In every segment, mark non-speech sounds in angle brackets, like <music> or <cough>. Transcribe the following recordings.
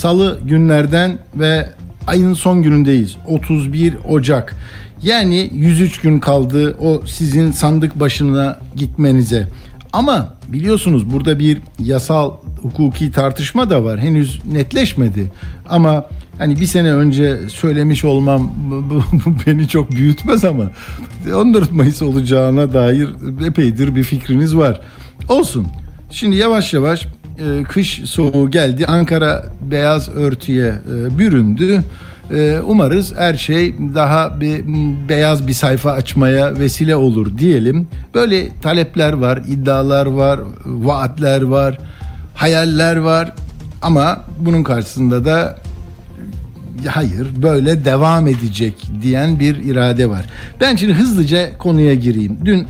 Salı günlerden ve ayın son günündeyiz. 31 Ocak. Yani 103 gün kaldı o sizin sandık başına gitmenize. Ama biliyorsunuz burada bir yasal hukuki tartışma da var. Henüz netleşmedi. Ama hani bir sene önce söylemiş olmam <laughs> bu, bu- beni çok büyütmez ama 14 Mayıs olacağına dair epeydir bir fikriniz var. Olsun. Şimdi yavaş yavaş e, kış soğuğu geldi. Ankara beyaz örtüye e, büründü. E, umarız her şey daha bir beyaz bir sayfa açmaya vesile olur diyelim. Böyle talepler var, iddialar var, vaatler var, hayaller var. Ama bunun karşısında da hayır böyle devam edecek diyen bir irade var. Ben şimdi hızlıca konuya gireyim. Dün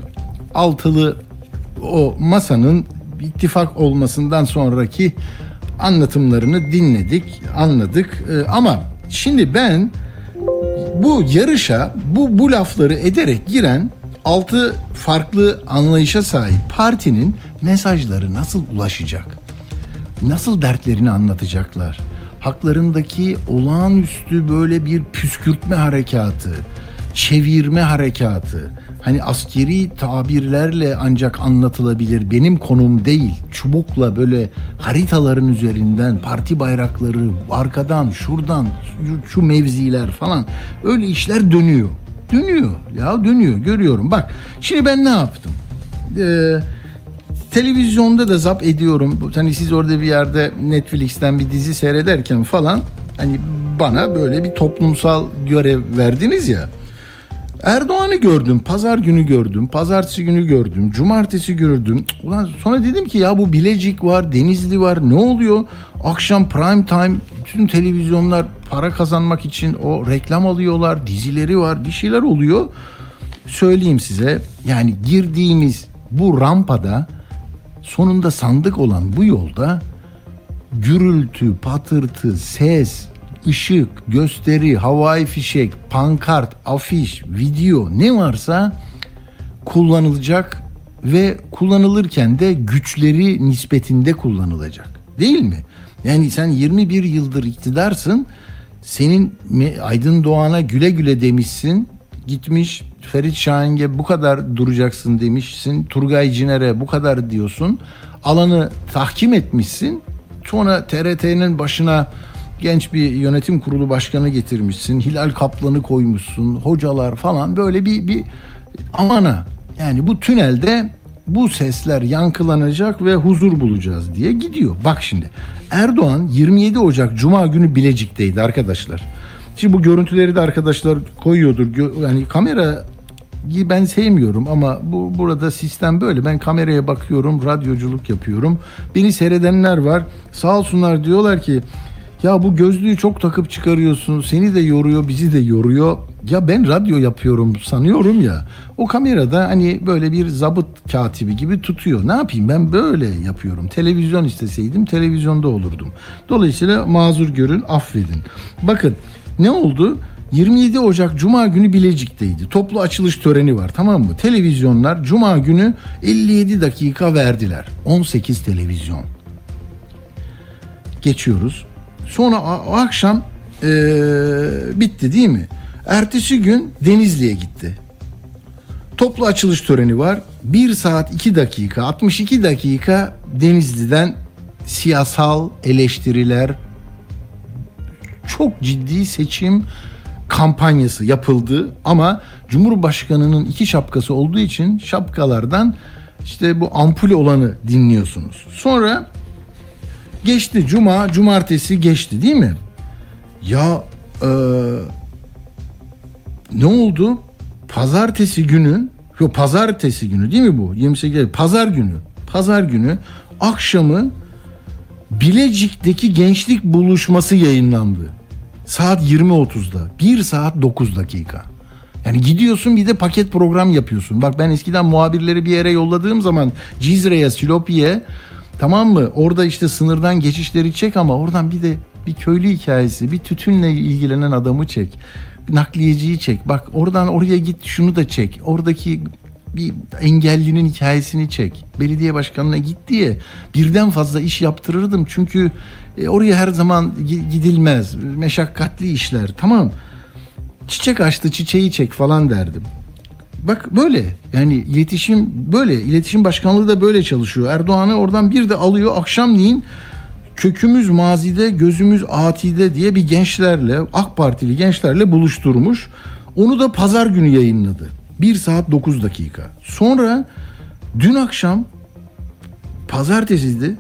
altılı o masanın ittifak olmasından sonraki anlatımlarını dinledik, anladık. Ee, ama şimdi ben bu yarışa bu bu lafları ederek giren altı farklı anlayışa sahip partinin mesajları nasıl ulaşacak? nasıl dertlerini anlatacaklar? Haklarındaki olağanüstü böyle bir püskürtme harekatı, çevirme harekatı, hani askeri tabirlerle ancak anlatılabilir. Benim konum değil. Çubukla böyle haritaların üzerinden parti bayrakları arkadan, şuradan, şu, mevziler falan öyle işler dönüyor. Dönüyor ya dönüyor görüyorum. Bak şimdi ben ne yaptım? Ee, televizyonda da zap ediyorum. Hani siz orada bir yerde Netflix'ten bir dizi seyrederken falan hani bana böyle bir toplumsal görev verdiniz ya. Erdoğan'ı gördüm, pazar günü gördüm, pazartesi günü gördüm, cumartesi gördüm. Ulan sonra dedim ki ya bu Bilecik var, Denizli var, ne oluyor? Akşam prime time bütün televizyonlar para kazanmak için o reklam alıyorlar, dizileri var, bir şeyler oluyor. Söyleyeyim size yani girdiğimiz bu rampada sonunda sandık olan bu yolda gürültü, patırtı, ses, ışık, gösteri, havai fişek, pankart, afiş, video ne varsa kullanılacak ve kullanılırken de güçleri nispetinde kullanılacak. Değil mi? Yani sen 21 yıldır iktidarsın. Senin Aydın Doğan'a güle güle demişsin. Gitmiş Ferit Şahing'e bu kadar duracaksın demişsin. Turgay Ciner'e bu kadar diyorsun. Alanı tahkim etmişsin. Sonra TRT'nin başına genç bir yönetim kurulu başkanı getirmişsin. Hilal Kaplan'ı koymuşsun. Hocalar falan böyle bir bir amana. Yani bu tünelde bu sesler yankılanacak ve huzur bulacağız diye gidiyor. Bak şimdi Erdoğan 27 Ocak Cuma günü Bilecik'teydi arkadaşlar. Şimdi bu görüntüleri de arkadaşlar koyuyordur. Yani kamera ben sevmiyorum ama bu burada sistem böyle. Ben kameraya bakıyorum, radyoculuk yapıyorum. Beni seyredenler var. Sağ olsunlar diyorlar ki ya bu gözlüğü çok takıp çıkarıyorsun. Seni de yoruyor, bizi de yoruyor. Ya ben radyo yapıyorum sanıyorum ya. O kamerada hani böyle bir zabıt katibi gibi tutuyor. Ne yapayım ben böyle yapıyorum. Televizyon isteseydim televizyonda olurdum. Dolayısıyla mazur görün, affedin. Bakın ne oldu? 27 Ocak Cuma günü Bilecik'teydi. Toplu açılış töreni var tamam mı? Televizyonlar Cuma günü 57 dakika verdiler. 18 televizyon. Geçiyoruz. Sonra o akşam eee, bitti değil mi? Ertesi gün Denizli'ye gitti. Toplu açılış töreni var. 1 saat 2 dakika 62 dakika Denizli'den siyasal eleştiriler çok ciddi seçim kampanyası yapıldı ama Cumhurbaşkanı'nın iki şapkası olduğu için şapkalardan işte bu ampul olanı dinliyorsunuz. Sonra geçti cuma, cumartesi geçti değil mi? Ya eee, ne oldu? Pazartesi günü, yok pazartesi günü değil mi bu? 28 pazar günü. Pazar günü akşamı Bilecik'teki gençlik buluşması yayınlandı. Saat 20.30'da. 1 saat 9 dakika. Yani gidiyorsun bir de paket program yapıyorsun. Bak ben eskiden muhabirleri bir yere yolladığım zaman Cizre'ye, Silopi'ye tamam mı? Orada işte sınırdan geçişleri çek ama oradan bir de bir köylü hikayesi, bir tütünle ilgilenen adamı çek. Nakliyeciyi çek. Bak oradan oraya git şunu da çek. Oradaki bir engellinin hikayesini çek. Belediye başkanına git diye birden fazla iş yaptırırdım. Çünkü e, oraya her zaman gi- gidilmez. Meşakkatli işler. Tamam. Çiçek açtı çiçeği çek falan derdim. Bak böyle yani iletişim böyle iletişim başkanlığı da böyle çalışıyor. Erdoğan'ı oradan bir de alıyor akşamleyin kökümüz mazide gözümüz atide diye bir gençlerle AK Partili gençlerle buluşturmuş. Onu da pazar günü yayınladı. 1 saat 9 dakika. Sonra dün akşam pazartesiydi.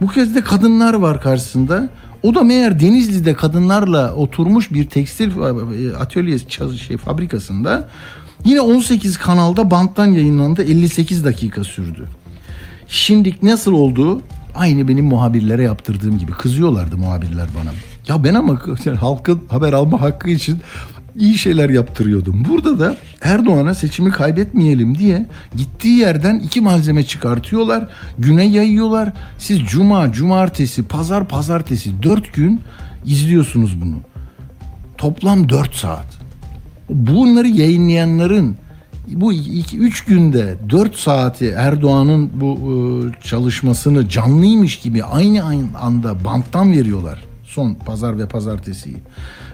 Bu kez de kadınlar var karşısında. O da meğer Denizli'de kadınlarla oturmuş bir tekstil e, atölyesi şey fabrikasında yine 18 kanalda banttan yayınlandı 58 dakika sürdü. Şimdi nasıl oldu? Aynı benim muhabirlere yaptırdığım gibi kızıyorlardı muhabirler bana. Ya ben ama <laughs> halkın haber alma hakkı için iyi şeyler yaptırıyordum. Burada da Erdoğan'a seçimi kaybetmeyelim diye gittiği yerden iki malzeme çıkartıyorlar. Güne yayıyorlar. Siz cuma, cumartesi, pazar, pazartesi dört gün izliyorsunuz bunu. Toplam 4 saat. Bunları yayınlayanların bu 3 günde 4 saati Erdoğan'ın bu e, çalışmasını canlıymış gibi aynı anda banttan veriyorlar. Son pazar ve pazartesiyi.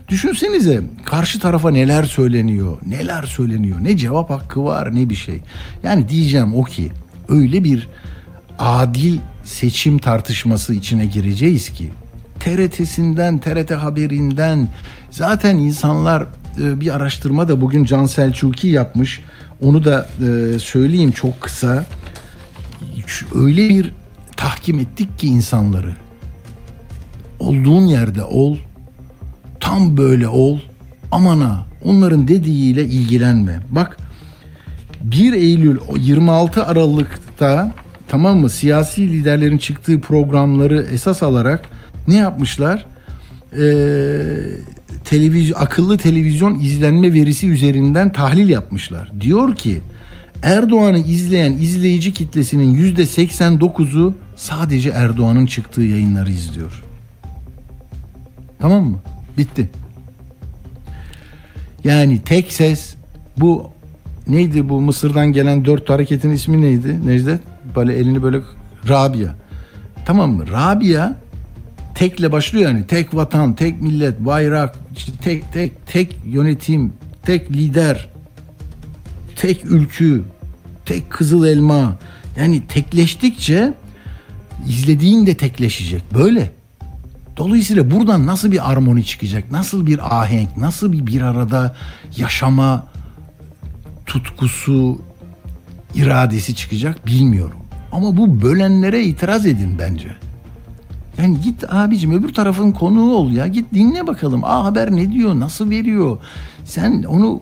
Düşünsenize karşı tarafa neler söyleniyor, neler söyleniyor, ne cevap hakkı var ne bir şey. Yani diyeceğim o ki öyle bir adil seçim tartışması içine gireceğiz ki TRT'sinden, TRT Haberinden zaten insanlar bir araştırma da bugün Can Selçuki yapmış. Onu da e, söyleyeyim çok kısa. Öyle bir tahkim ettik ki insanları. Olduğun yerde ol, tam böyle ol, amana onların dediğiyle ilgilenme. Bak 1 Eylül 26 Aralık'ta tamam mı siyasi liderlerin çıktığı programları esas alarak ne yapmışlar? Ee, televizyon akıllı televizyon izlenme verisi üzerinden tahlil yapmışlar. Diyor ki Erdoğan'ı izleyen izleyici kitlesinin yüzde 89'u sadece Erdoğan'ın çıktığı yayınları izliyor. Tamam mı? Bitti. Yani tek ses bu neydi bu Mısır'dan gelen dört hareketin ismi neydi Necdet? Böyle elini böyle Rabia. Tamam mı? Rabia tekle başlıyor yani. Tek vatan, tek millet, bayrak, tek tek tek yönetim, tek lider, tek ülkü, tek kızıl elma. Yani tekleştikçe izlediğin de tekleşecek. Böyle. Dolayısıyla buradan nasıl bir armoni çıkacak? Nasıl bir ahenk? Nasıl bir bir arada yaşama tutkusu, iradesi çıkacak bilmiyorum. Ama bu bölenlere itiraz edin bence. Yani git abicim öbür tarafın konuğu ol ya. Git dinle bakalım. A Haber ne diyor? Nasıl veriyor? Sen onu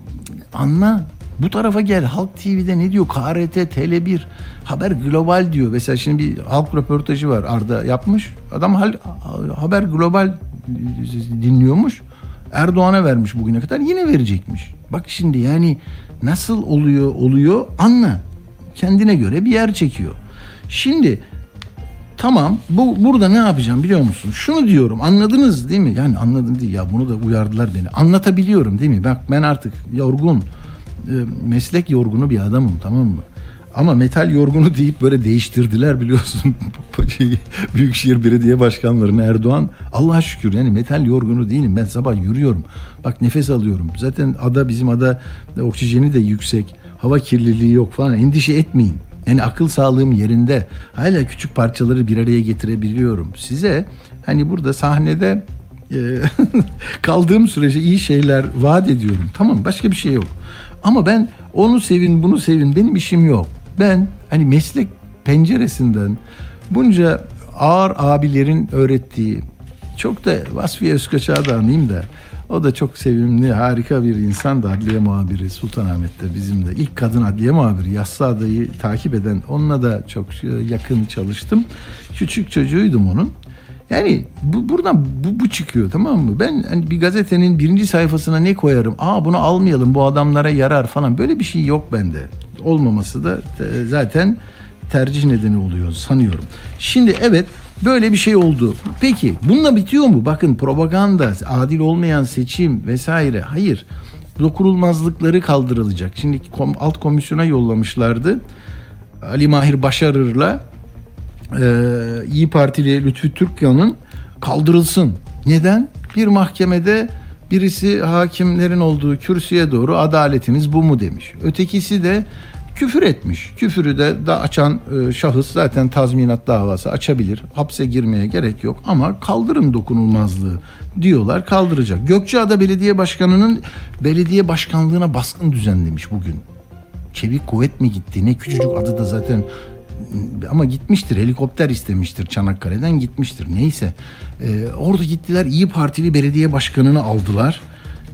anla. Bu tarafa gel. Halk TV'de ne diyor? KRT, Tele1, Haber Global diyor. Mesela şimdi bir halk röportajı var Arda yapmış. Adam hal, Haber Global dinliyormuş. Erdoğan'a vermiş bugüne kadar yine verecekmiş. Bak şimdi yani nasıl oluyor oluyor anla. Kendine göre bir yer çekiyor. Şimdi Tamam bu burada ne yapacağım biliyor musun? Şunu diyorum anladınız değil mi? Yani anladım değil ya bunu da uyardılar beni. Anlatabiliyorum değil mi? Bak ben artık yorgun e, meslek yorgunu bir adamım tamam mı? Ama metal yorgunu deyip böyle değiştirdiler biliyorsun. <laughs> Büyükşehir Belediye Başkanlarını Erdoğan. Allah'a şükür yani metal yorgunu değilim. Ben sabah yürüyorum. Bak nefes alıyorum. Zaten ada bizim ada oksijeni de yüksek. Hava kirliliği yok falan. Endişe etmeyin. Yani akıl sağlığım yerinde. Hala küçük parçaları bir araya getirebiliyorum. Size hani burada sahnede e, <laughs> kaldığım sürece iyi şeyler vaat ediyorum. Tamam başka bir şey yok. Ama ben onu sevin bunu sevin benim işim yok. Ben hani meslek penceresinden bunca ağır abilerin öğrettiği çok da Vasfiye Özkaç'a da anayım da o da çok sevimli, harika bir insan da adliye muhabiri Sultanahmet'te bizim de. ilk kadın adliye muhabiri Yassı Adayı takip eden onunla da çok yakın çalıştım. Küçük çocuğuydum onun. Yani bu, buradan bu, bu çıkıyor tamam mı? Ben hani bir gazetenin birinci sayfasına ne koyarım? Aa bunu almayalım bu adamlara yarar falan. Böyle bir şey yok bende. Olmaması da e, zaten tercih nedeni oluyor sanıyorum. Şimdi evet böyle bir şey oldu. Peki bununla bitiyor mu? Bakın propaganda, adil olmayan seçim vesaire. Hayır. Dokunulmazlıkları kaldırılacak. Şimdi alt komisyona yollamışlardı. Ali Mahir Başarır'la e, İyi Partili Lütfü Türkkan'ın kaldırılsın. Neden? Bir mahkemede birisi hakimlerin olduğu kürsüye doğru adaletiniz bu mu demiş. Ötekisi de küfür etmiş. Küfürü de da açan e, şahıs zaten tazminat davası açabilir. Hapse girmeye gerek yok ama kaldırın dokunulmazlığı diyorlar kaldıracak. Gökçeada Belediye Başkanı'nın belediye başkanlığına baskın düzenlemiş bugün. Çevik kuvvet mi gitti? Ne küçücük adı da zaten ama gitmiştir. Helikopter istemiştir Çanakkale'den gitmiştir. Neyse. Ee, orada gittiler İyi Partili belediye başkanını aldılar.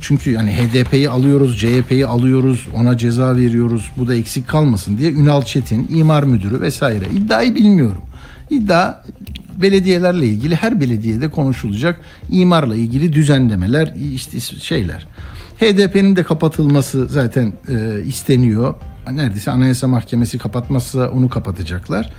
Çünkü yani HDP'yi alıyoruz, CHP'yi alıyoruz, ona ceza veriyoruz. Bu da eksik kalmasın diye Ünal Çetin, imar müdürü vesaire. İddiayı bilmiyorum. İddia belediyelerle ilgili her belediyede konuşulacak imarla ilgili düzenlemeler, işte şeyler. HDP'nin de kapatılması zaten e, isteniyor. Neredeyse Anayasa Mahkemesi kapatmazsa onu kapatacaklar.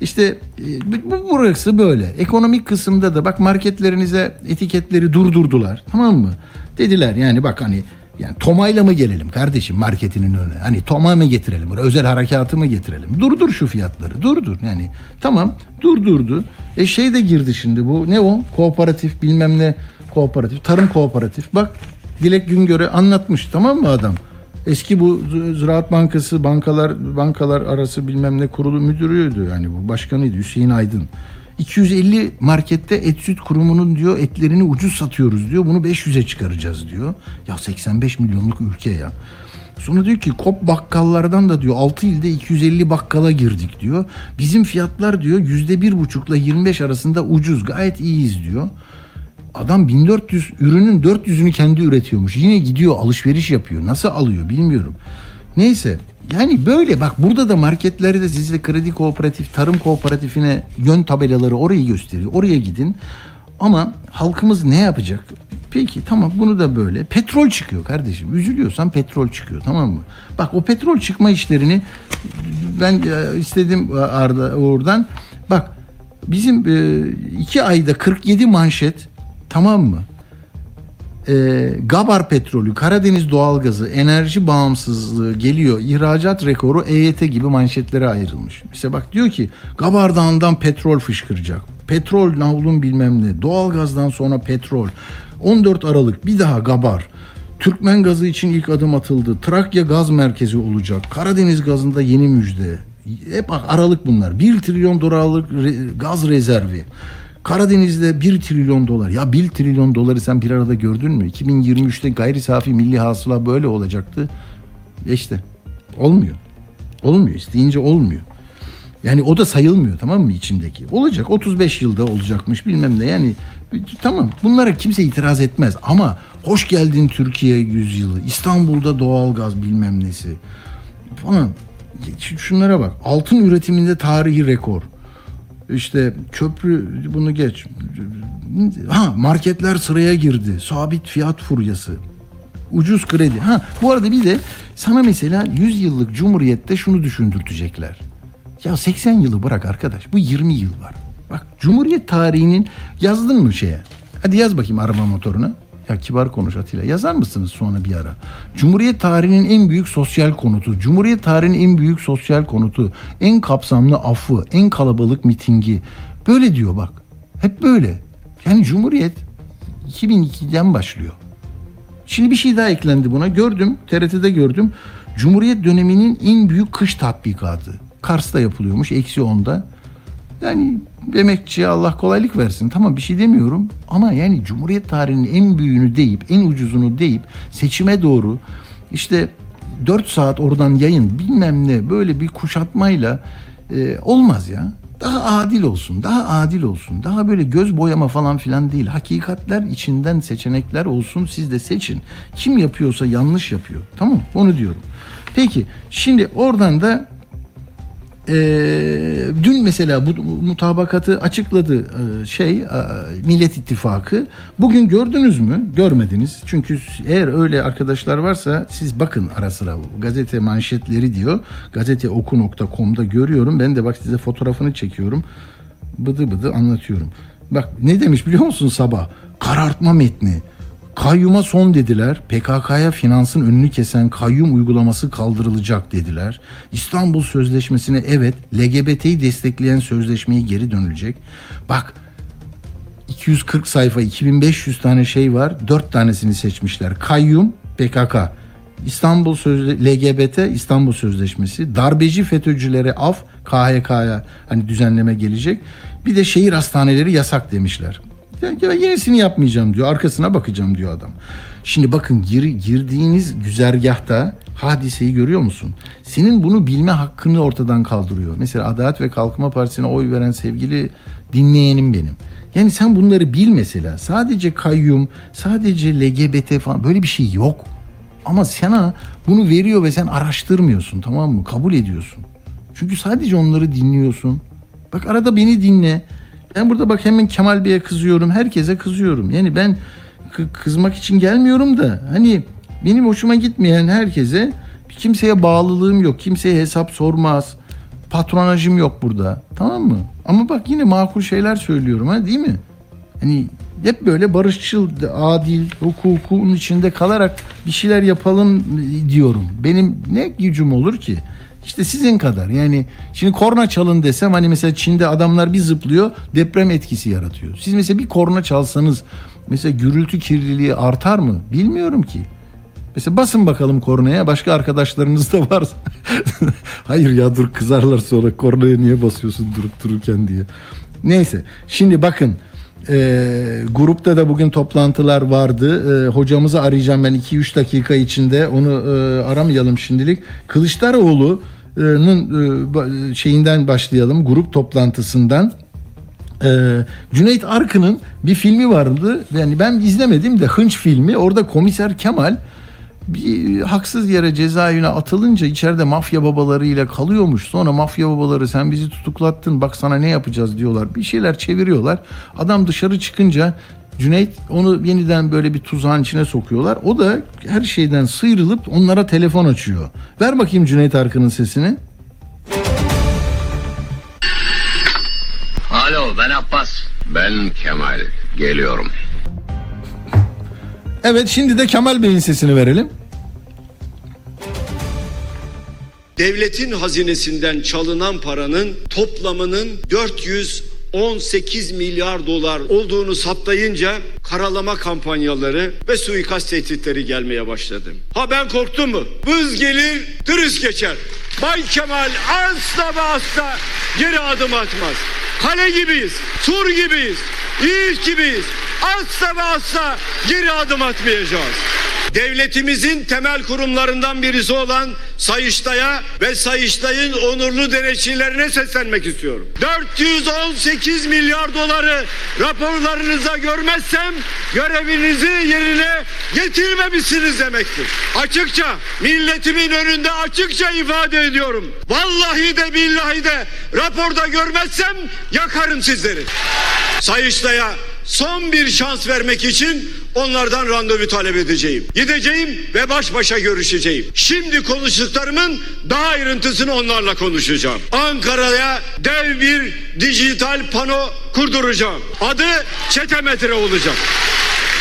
İşte e, bu burası böyle. Ekonomik kısımda da bak marketlerinize etiketleri durdurdular. Tamam mı? Dediler yani bak hani yani Toma'yla mı gelelim kardeşim marketinin önüne? Hani Toma mı getirelim? Buraya özel harekatı mı getirelim? Durdur şu fiyatları. Durdur. Yani tamam durdurdu. E şey de girdi şimdi bu. Ne o? Kooperatif bilmem ne kooperatif. Tarım kooperatif. Bak Dilek Güngör'e anlatmış tamam mı adam? Eski bu Ziraat Bankası bankalar bankalar arası bilmem ne kurulu müdürüydü yani bu başkanıydı Hüseyin Aydın. 250 markette et süt kurumunun diyor etlerini ucuz satıyoruz diyor. Bunu 500'e çıkaracağız diyor. Ya 85 milyonluk ülke ya. Sonra diyor ki kop bakkallardan da diyor 6 ilde 250 bakkala girdik diyor. Bizim fiyatlar diyor %1,5 ile 25 arasında ucuz gayet iyiyiz diyor. Adam 1400 ürünün 400'ünü kendi üretiyormuş. Yine gidiyor alışveriş yapıyor. Nasıl alıyor bilmiyorum. Neyse yani böyle bak burada da marketleri de size kredi kooperatif, tarım kooperatifine yön tabelaları orayı gösteriyor. Oraya gidin. Ama halkımız ne yapacak? Peki tamam bunu da böyle. Petrol çıkıyor kardeşim. Üzülüyorsan petrol çıkıyor tamam mı? Bak o petrol çıkma işlerini ben e, istedim Arda oradan. Bak bizim e, iki ayda 47 manşet tamam mı? E, Gabar petrolü, Karadeniz doğalgazı, enerji bağımsızlığı geliyor. ihracat rekoru EYT gibi manşetlere ayrılmış. İşte bak diyor ki Gabar Dağı'ndan petrol fışkıracak. Petrol navlun bilmem ne. Doğalgazdan sonra petrol. 14 Aralık bir daha Gabar. Türkmen gazı için ilk adım atıldı. Trakya gaz merkezi olacak. Karadeniz gazında yeni müjde. Hep aralık bunlar. 1 trilyon dolarlık gaz rezervi. Karadeniz'de 1 trilyon dolar. Ya 1 trilyon doları sen bir arada gördün mü? 2023'te gayri safi milli hasıla böyle olacaktı. E işte olmuyor. Olmuyor. İsteyince olmuyor. Yani o da sayılmıyor tamam mı içindeki? Olacak 35 yılda olacakmış bilmem ne yani tamam bunlara kimse itiraz etmez ama hoş geldin Türkiye yüzyılı İstanbul'da doğalgaz bilmem nesi falan şunlara bak altın üretiminde tarihi rekor işte köprü bunu geç. Ha marketler sıraya girdi. Sabit fiyat furyası. Ucuz kredi. Ha bu arada bir de sana mesela 100 yıllık cumhuriyette şunu düşündürtecekler. Ya 80 yılı bırak arkadaş. Bu 20 yıl var. Bak Cumhuriyet tarihinin yazdın mı şeye? Hadi yaz bakayım araba motoruna. Ya kibar konuş Atilla. Yazar mısınız sonra bir ara? Cumhuriyet tarihinin en büyük sosyal konutu, Cumhuriyet tarihinin en büyük sosyal konutu, en kapsamlı affı, en kalabalık mitingi. Böyle diyor bak. Hep böyle. Yani Cumhuriyet 2002'den başlıyor. Şimdi bir şey daha eklendi buna. Gördüm, TRT'de gördüm. Cumhuriyet döneminin en büyük kış tatbikatı. Kars'ta yapılıyormuş, eksi onda. Yani emekçiye Allah kolaylık versin. Tamam bir şey demiyorum. Ama yani Cumhuriyet tarihinin en büyüğünü deyip, en ucuzunu deyip seçime doğru işte 4 saat oradan yayın bilmem ne böyle bir kuşatmayla e, olmaz ya. Daha adil olsun, daha adil olsun. Daha böyle göz boyama falan filan değil. Hakikatler içinden seçenekler olsun siz de seçin. Kim yapıyorsa yanlış yapıyor. Tamam onu diyorum. Peki şimdi oradan da Ee, dün mesela bu mutabakatı açıkladı e, şey e, Millet İttifakı. Bugün gördünüz mü? Görmediniz. Çünkü eğer öyle arkadaşlar varsa siz bakın ara sıra gazete manşetleri diyor. Gazeteoku.com'da görüyorum. Ben de bak size fotoğrafını çekiyorum. Bıdı bıdı anlatıyorum. Bak ne demiş biliyor musun sabah? Karartma metni. Kayyuma son dediler. PKK'ya finansın önünü kesen kayyum uygulaması kaldırılacak dediler. İstanbul Sözleşmesi'ne evet LGBT'yi destekleyen sözleşmeyi geri dönülecek. Bak 240 sayfa 2500 tane şey var. 4 tanesini seçmişler. Kayyum PKK. İstanbul Sözle LGBT İstanbul Sözleşmesi, darbeci FETÖ'cülere af KHK'ya hani düzenleme gelecek. Bir de şehir hastaneleri yasak demişler. Ya yenisini yapmayacağım diyor. Arkasına bakacağım diyor adam. Şimdi bakın gir, girdiğiniz güzergahta hadiseyi görüyor musun? Senin bunu bilme hakkını ortadan kaldırıyor. Mesela Adalet ve Kalkınma Partisi'ne oy veren sevgili dinleyenim benim. Yani sen bunları bil mesela. Sadece kayyum, sadece LGBT falan böyle bir şey yok. Ama sana bunu veriyor ve sen araştırmıyorsun tamam mı? Kabul ediyorsun. Çünkü sadece onları dinliyorsun. Bak arada beni dinle. Ben burada bak hemen Kemal Bey'e kızıyorum. Herkese kızıyorum. Yani ben kı- kızmak için gelmiyorum da hani benim hoşuma gitmeyen herkese kimseye bağlılığım yok. Kimseye hesap sormaz. Patronajım yok burada. Tamam mı? Ama bak yine makul şeyler söylüyorum ha değil mi? Hani hep böyle barışçıl, adil, hukukun içinde kalarak bir şeyler yapalım diyorum. Benim ne gücüm olur ki? İşte sizin kadar. Yani şimdi korna çalın desem hani mesela Çin'de adamlar bir zıplıyor deprem etkisi yaratıyor. Siz mesela bir korna çalsanız mesela gürültü kirliliği artar mı? Bilmiyorum ki. Mesela basın bakalım kornaya. Başka arkadaşlarınız da var. <laughs> Hayır ya dur kızarlar sonra kornaya niye basıyorsun durup dururken diye. Neyse şimdi bakın e, grupta da bugün toplantılar vardı. E, hocamızı arayacağım ben 2-3 dakika içinde. Onu e, aramayalım şimdilik. Kılıçdaroğlu'nun e, şeyinden başlayalım. Grup toplantısından. Ee, Cüneyt Arkın'ın bir filmi vardı. Yani ben izlemedim de Hınç filmi. Orada komiser Kemal bir haksız yere cezaevine atılınca içeride mafya babalarıyla kalıyormuş. Sonra mafya babaları sen bizi tutuklattın bak sana ne yapacağız diyorlar. Bir şeyler çeviriyorlar. Adam dışarı çıkınca Cüneyt onu yeniden böyle bir tuzağın içine sokuyorlar. O da her şeyden sıyrılıp onlara telefon açıyor. Ver bakayım Cüneyt Arkın'ın sesini. Alo ben Abbas. Ben Kemal. Geliyorum. Evet şimdi de Kemal Bey'in sesini verelim. devletin hazinesinden çalınan paranın toplamının 418 milyar dolar olduğunu saptayınca karalama kampanyaları ve suikast tehditleri gelmeye başladı. Ha ben korktum mu? Vız gelir, tırıs geçer. Bay Kemal asla ve asla geri adım atmaz. Kale gibiyiz, sur gibiyiz, yiğit gibiyiz. Asla ve asla geri adım atmayacağız. Devletimizin temel kurumlarından birisi olan Sayıştay'a ve Sayıştay'ın onurlu denetçilerine seslenmek istiyorum. 418 milyar doları raporlarınıza görmezsem görevinizi yerine getirmemişsiniz demektir. Açıkça milletimin önünde açıkça ifade ediyorum. Vallahi de billahi de raporda görmezsem yakarım sizleri. Sayıştay'a son bir şans vermek için onlardan randevu talep edeceğim. Gideceğim ve baş başa görüşeceğim. Şimdi konuştuklarımın daha ayrıntısını onlarla konuşacağım. Ankara'ya dev bir dijital pano kurduracağım. Adı çetemetre olacak.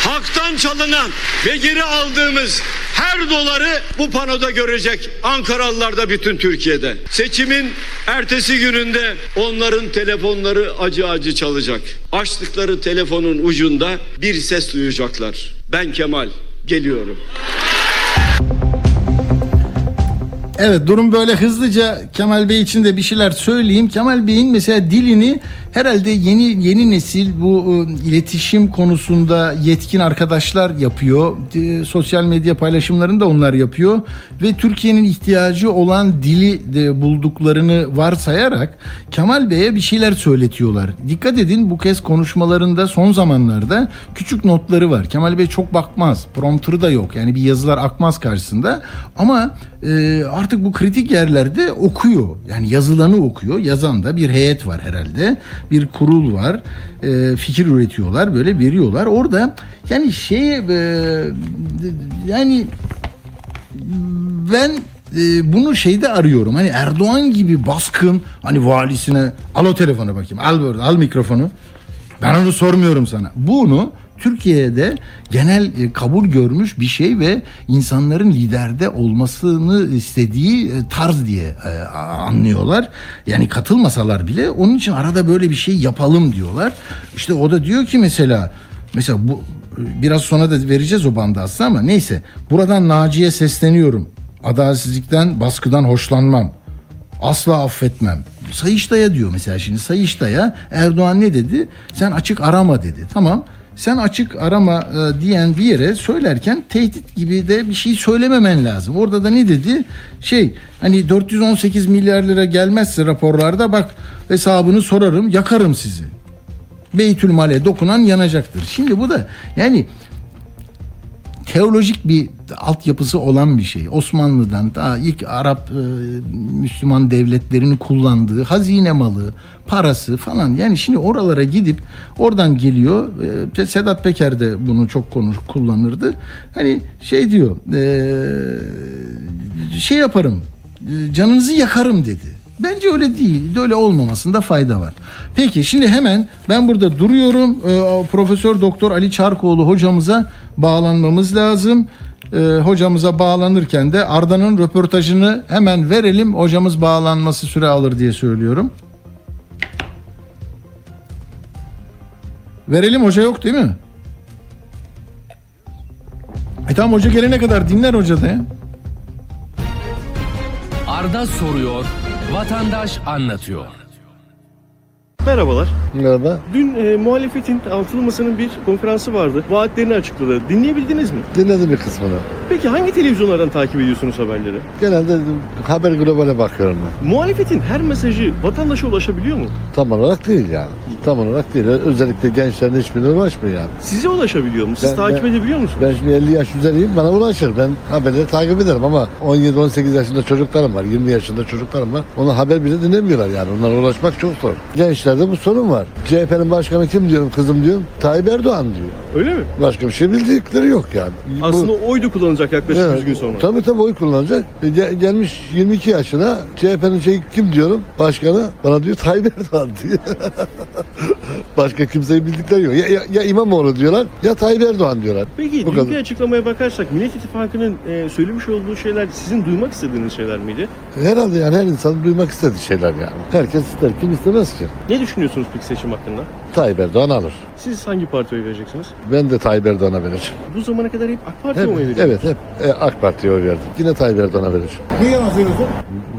Halktan çalınan ve geri aldığımız her doları bu panoda görecek Ankaralılar da bütün Türkiye'de. Seçimin ertesi gününde onların telefonları acı acı çalacak. Açtıkları telefonun ucunda bir ses duyacaklar. Ben Kemal geliyorum. Evet durum böyle hızlıca Kemal Bey için de bir şeyler söyleyeyim. Kemal Bey'in mesela dilini herhalde yeni yeni nesil bu e, iletişim konusunda yetkin arkadaşlar yapıyor. E, sosyal medya paylaşımlarını da onlar yapıyor ve Türkiye'nin ihtiyacı olan dili de bulduklarını varsayarak Kemal Bey'e bir şeyler söyletiyorlar. Dikkat edin bu kez konuşmalarında son zamanlarda küçük notları var. Kemal Bey çok bakmaz. Prompter'ı da yok. Yani bir yazılar akmaz karşısında. Ama e, artık bu kritik yerlerde okuyor. Yani yazılanı okuyor. Yazan da bir heyet var herhalde. Bir kurul var. E, fikir üretiyorlar. Böyle veriyorlar. Orada yani şey e, yani ben e, bunu şeyde arıyorum. Hani Erdoğan gibi baskın hani valisine al o telefonu bakayım. Al böyle al mikrofonu. Ben onu sormuyorum sana. Bunu Türkiye'de genel e, kabul görmüş bir şey ve insanların liderde olmasını istediği e, tarz diye e, anlıyorlar. Yani katılmasalar bile onun için arada böyle bir şey yapalım diyorlar. İşte o da diyor ki mesela mesela bu biraz sonra da vereceğiz o bandı aslında ama neyse. Buradan Naciye sesleniyorum. Adaletsizlikten, baskıdan hoşlanmam. Asla affetmem. Sayıştay'a diyor mesela şimdi Sayıştay'a Erdoğan ne dedi? Sen açık arama dedi. Tamam. Sen açık arama e, diyen bir yere söylerken tehdit gibi de bir şey söylememen lazım. Orada da ne dedi? Şey hani 418 milyar lira gelmezse raporlarda bak hesabını sorarım yakarım sizi. Beytülmale dokunan yanacaktır. Şimdi bu da yani teolojik bir altyapısı olan bir şey. Osmanlı'dan daha ilk Arap e, Müslüman devletlerini kullandığı hazine malı, parası falan. Yani şimdi oralara gidip oradan geliyor. E, Sedat Peker de bunu çok konuş kullanırdı. Hani şey diyor. E, şey yaparım. e, canınızı yakarım dedi. Bence öyle değil. Öyle olmamasında fayda var. Peki şimdi hemen ben burada duruyorum. Ee, Profesör Doktor Ali Çarkoğlu hocamıza bağlanmamız lazım. Ee, hocamıza bağlanırken de Arda'nın röportajını hemen verelim. Hocamız bağlanması süre alır diye söylüyorum. Verelim hoca yok değil mi? E tamam hoca gelene kadar dinler hoca da. Arda soruyor, vatandaş anlatıyor. Merhabalar. Merhaba. Dün e, muhalefetin altılı masanın bir konferansı vardı. Vaatlerini açıkladı. Dinleyebildiniz mi? Dinledim bir kısmını. Peki hangi televizyonlardan takip ediyorsunuz haberleri? Genelde haber globale bakıyorum ben. Muhalefetin her mesajı vatandaşa ulaşabiliyor mu? Tam olarak değil yani. Tam olarak değil. Özellikle gençlerin hiçbirine ulaşmıyor yani. Size ulaşabiliyor mu? Siz Ben- takip ben- edebiliyor musunuz? Ben şimdi 50 yaş üzeriyim bana ulaşır. Ben haberleri takip ederim ama 17-18 yaşında çocuklarım var. 20 yaşında çocuklarım var. Ona haber bile dinlemiyorlar yani. Onlara ulaşmak çok zor. Gençlerde bu sorun var. CHP'nin başkanı kim diyorum kızım diyorum. Tayyip Erdoğan diyor. Öyle mi? Başka bir şey bildikleri yok yani. Bu- Aslında oydu kullanacak yaklaşık 100 gün sonra. Tabii tabii oy kullanacak. E, gel- gelmiş 22 yaşına CHP'nin şey kim diyorum başkanı bana diyor Tayyip Erdoğan diyor. <laughs> Başka kimseyi bildikleri yok. Ya, ya, ya İmamoğlu diyorlar ya Tayyip Erdoğan diyorlar. Peki Bu dünkü açıklamaya bakarsak Millet İttifakı'nın e, söylemiş olduğu şeyler sizin duymak istediğiniz şeyler miydi? Herhalde yani her insan duymak istediği şeyler yani. Herkes ister kim istemez ki. Ne düşünüyorsunuz peki seçim hakkında? Tayyip Erdoğan alır. Siz hangi partiye oy vereceksiniz? Ben de Tayyip Erdoğan'a vereceğim. Bu zamana kadar hep AK Parti'ye Hep, mi oy veriyorsunuz? evet hep e, AK Parti'ye oy verdim. Yine Tayyip Erdoğan'a vereceğim. Niye yalan söylüyorsun?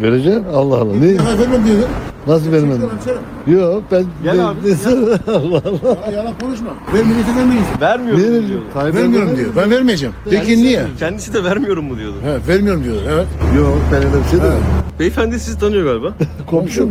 Vereceğim Allah Allah. Ne? Vermem diyordun. Nasıl vermem? Yok ben... Gel ben- abi, <laughs> Allah Allah. Yalan konuşma. Ben millete vermeyiz. Vermiyorum mu diyordu. Tayyip Vermiyorum Erdoğan'a diyor. Ben vermeyeceğim. Peki niye? Kendisi de vermiyorum mu diyordu. Evet, vermiyorum diyor. Evet. Yok ben öyle bir şey demedim. Beyefendi sizi tanıyor galiba. <laughs> Komşum.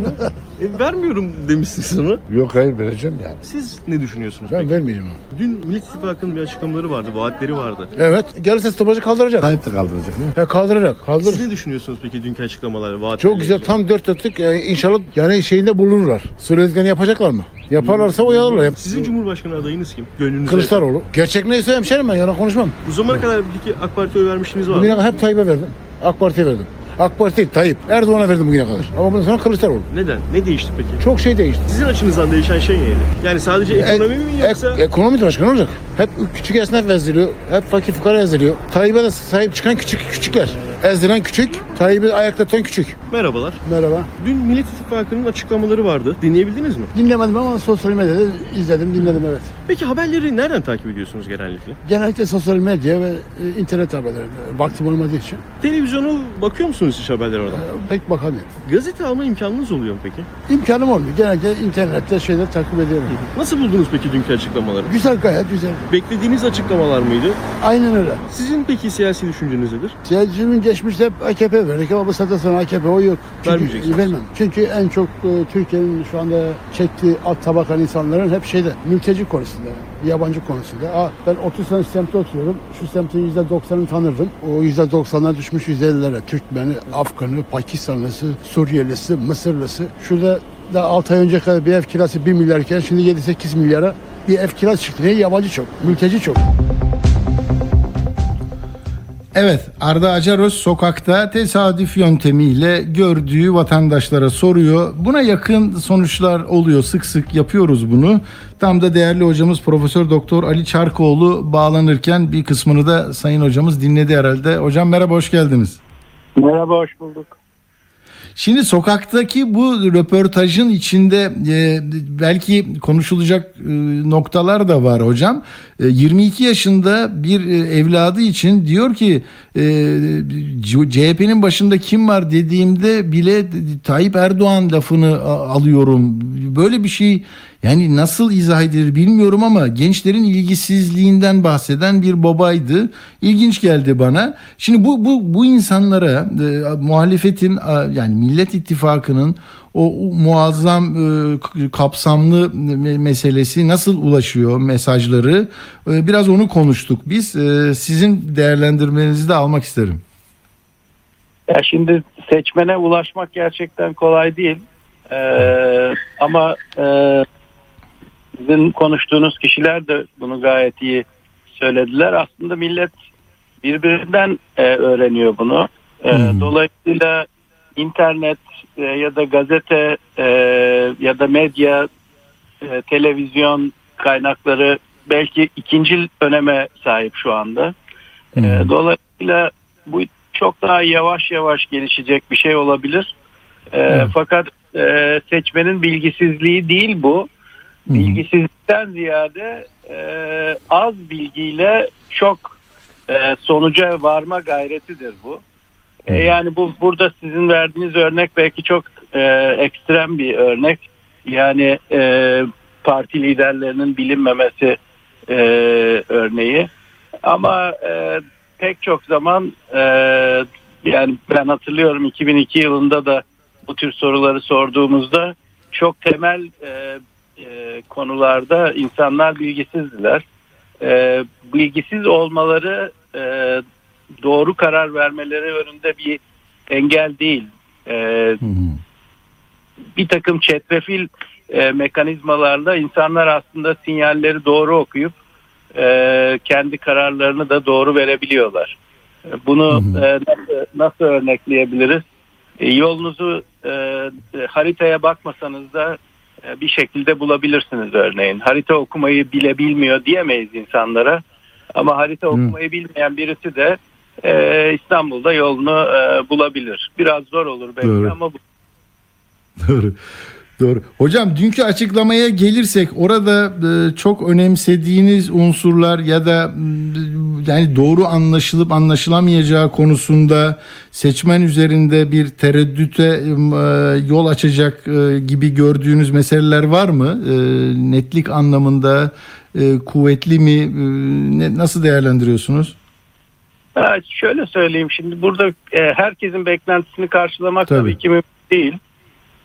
E, vermiyorum demişsiniz sonra. Yok hayır vereceğim yani. Siz ne düşünüyorsunuz Ben peki? vermeyeceğim. Dün Millet İttifakı'nın bir açıklamaları vardı, vaatleri vardı. Evet. Gelirse stopajı kaldıracak. Tayyip de kaldıracak. He, kaldıracak. Kaldır. Siz ne düşünüyorsunuz peki dünkü açıklamalar, vaatleri? Çok güzel tam dört dörtlük yani inşallah yani şeyinde bulunurlar. Söylediklerini yapacaklar mı? Yaparlarsa oy alırlar. Sizin Cumhurbaşkanı adayınız kim? Gönlünüzde. Kılıçdaroğlu. Gerçek neyse hemşerim ben yana konuşmam. Bu zamana kadar peki AK Parti'ye oy vermiştiniz var Bugüne mı? kadar hep Tayyip'e verdim. AK Parti'ye verdim. AK Parti değil Tayyip. Erdoğan'a verdim bugüne kadar. Ama bundan sonra Kılıçdaroğlu. Neden? Ne değişti peki? Çok şey değişti. Sizin açınızdan değişen şey neydi? Yani sadece ekonomi mi yoksa? ekonomi de başka ne olacak? Hep küçük esnaf eziliyor. Hep fakir fukara eziliyor. Tayyip'e de sahip çıkan küçük küçükler. ezdiren küçük, Tayyip'i ayaklatan küçük. Merhabalar. Merhaba. Dün Millet İttifakı'nın açıklamaları vardı. Dinleyebildiniz mi? Dinlemedim ama sosyal medyada izledim, dinledim evet. Peki haberleri nereden takip ediyorsunuz genellikle? Genellikle sosyal medya ve e, internet haberleri. Vaktim olmadığı için Televizyonu bakıyor musunuz hiç haberlere oradan? e, pek bakamıyorum. Gazete alma imkanınız oluyor mu peki? İmkanım olmuyor. Genellikle internette şeyler takip ediyorum. Nasıl buldunuz peki dünkü açıklamaları? Güzel gayet güzel. Beklediğiniz açıklamalar mıydı? Aynen öyle. Sizin peki siyasi düşünceniz nedir? Siyasetçinin geçmişte hep AKP verdik ama bu saatten sonra AKP o yok. Çünkü, Vermeyeceksiniz. Vermem. Çünkü en çok e, Türkiye'nin şu anda çektiği alt tabakan insanların hep şeyde mülteci konusunda, yabancı konusunda. Aa, ben 30 sene semtte oturuyorum. Şu semtin %90'ını tanırdım. O %90'dan düşmüş %50'lere. Türkmeni, Afganı, Pakistanlısı, Suriyelisi, Mısırlısı. Şurada da 6 ay önce kadar bir ev kirası 1 milyarken şimdi 7-8 milyara bir ev çıktı. Niye? Yabancı çok, mülteci çok. Evet Arda Acaröz sokakta tesadüf yöntemiyle gördüğü vatandaşlara soruyor. Buna yakın sonuçlar oluyor. Sık sık yapıyoruz bunu. Tam da değerli hocamız Profesör Doktor Ali Çarkoğlu bağlanırken bir kısmını da sayın hocamız dinledi herhalde. Hocam merhaba hoş geldiniz. Merhaba, hoş bulduk. Şimdi sokaktaki bu röportajın içinde e, belki konuşulacak e, noktalar da var hocam. E, 22 yaşında bir e, evladı için diyor ki e, CHP'nin başında kim var dediğimde bile Tayyip Erdoğan lafını a- alıyorum. Böyle bir şey yani nasıl izah edilir bilmiyorum ama gençlerin ilgisizliğinden bahseden bir babaydı. İlginç geldi bana. Şimdi bu bu bu insanlara e, muhalefetin a, yani Millet İttifakı'nın o muazzam e, kapsamlı me- meselesi nasıl ulaşıyor mesajları? E, biraz onu konuştuk biz. E, sizin değerlendirmenizi de almak isterim. Ya şimdi seçmene ulaşmak gerçekten kolay değil. Ee, ama e, sizin konuştuğunuz kişiler de bunu gayet iyi söylediler. Aslında millet birbirinden e, öğreniyor bunu. E, Hmm. Dolayısıyla internet e, ya da gazete e, ya da medya, e, televizyon kaynakları belki ikinci öneme sahip şu anda. E, Dolayısıyla bu çok daha yavaş yavaş gelişecek bir şey olabilir. E, Evet. Fakat e, seçmenin bilgisizliği değil bu. Bilgisizlikten ziyade e, az bilgiyle çok e, sonuca varma gayretidir bu. E, yani bu burada sizin verdiğiniz örnek belki çok e, ekstrem bir örnek. Yani e, parti liderlerinin bilinmemesi e, örneği. Ama e, pek çok zaman e, yani ben hatırlıyorum 2002 yılında da bu tür soruları sorduğumuzda çok temel e, e, konularda insanlar bilgisizdiler. E, bilgisiz olmaları e, doğru karar vermeleri önünde bir engel değil. E, bir takım çetrefil e, mekanizmalarla insanlar aslında sinyalleri doğru okuyup e, kendi kararlarını da doğru verebiliyorlar. E, Bunu e, nasıl, nasıl örnekleyebiliriz? E, yolunuzu e, haritaya bakmasanız da bir şekilde bulabilirsiniz örneğin. Harita okumayı bile bilmiyor diyemeyiz insanlara. Ama harita okumayı bilmeyen birisi de e, İstanbul'da yolunu e, bulabilir. Biraz zor olur belki Doğru. ama bu Doğru. Doğru. Hocam dünkü açıklamaya gelirsek orada e, çok önemsediğiniz unsurlar ya da m, yani doğru anlaşılıp anlaşılamayacağı konusunda seçmen üzerinde bir tereddüte m, e, yol açacak e, gibi gördüğünüz meseleler var mı? E, netlik anlamında e, kuvvetli mi? E, ne, nasıl değerlendiriyorsunuz? Ha, şöyle söyleyeyim şimdi burada e, herkesin beklentisini karşılamak Tabii. tabii, ki mümkün değil.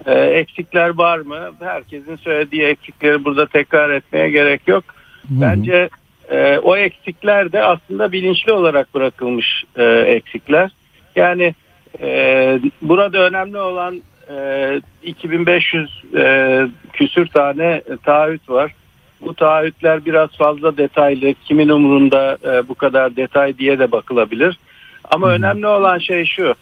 E, eksikler var mı? Herkesin söylediği eksikleri burada tekrar etmeye gerek yok. Bence e, o eksikler de aslında bilinçli olarak bırakılmış e, eksikler. Yani e, burada önemli olan e, 2500 e, küsür tane taahhüt var. Bu taahhütler biraz fazla detaylı. Kimin umurunda e, bu kadar detay diye de bakılabilir. Ama önemli olan şey şu.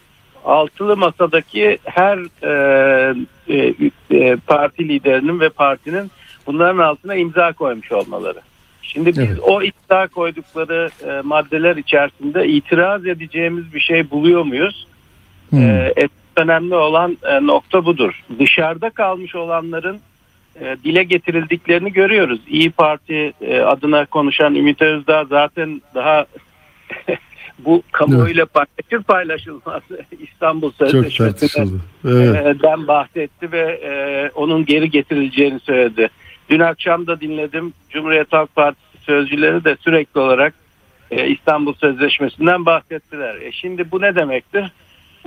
Altılı masadaki her e, e, e, parti liderinin ve partinin bunların altına imza koymuş olmaları. Şimdi biz Evet. o iddia koydukları e, maddeler içerisinde itiraz edeceğimiz bir şey buluyor muyuz? Hmm. E, önemli olan e, nokta budur. Dışarıda kalmış olanların e, dile getirildiklerini görüyoruz. İyi Parti e, adına konuşan Ümit Özdağ zaten daha <laughs> bu kamuoyuyla paylaşır paylaşılmaz <laughs> İstanbul tartışıldı. Evet. e, bahsetti ve e, onun geri getirileceğini söyledi. Dün akşam da dinledim. Cumhuriyet Halk Partisi sözcüleri de sürekli olarak e, İstanbul Sözleşmesi'nden bahsettiler. E, şimdi bu ne demektir?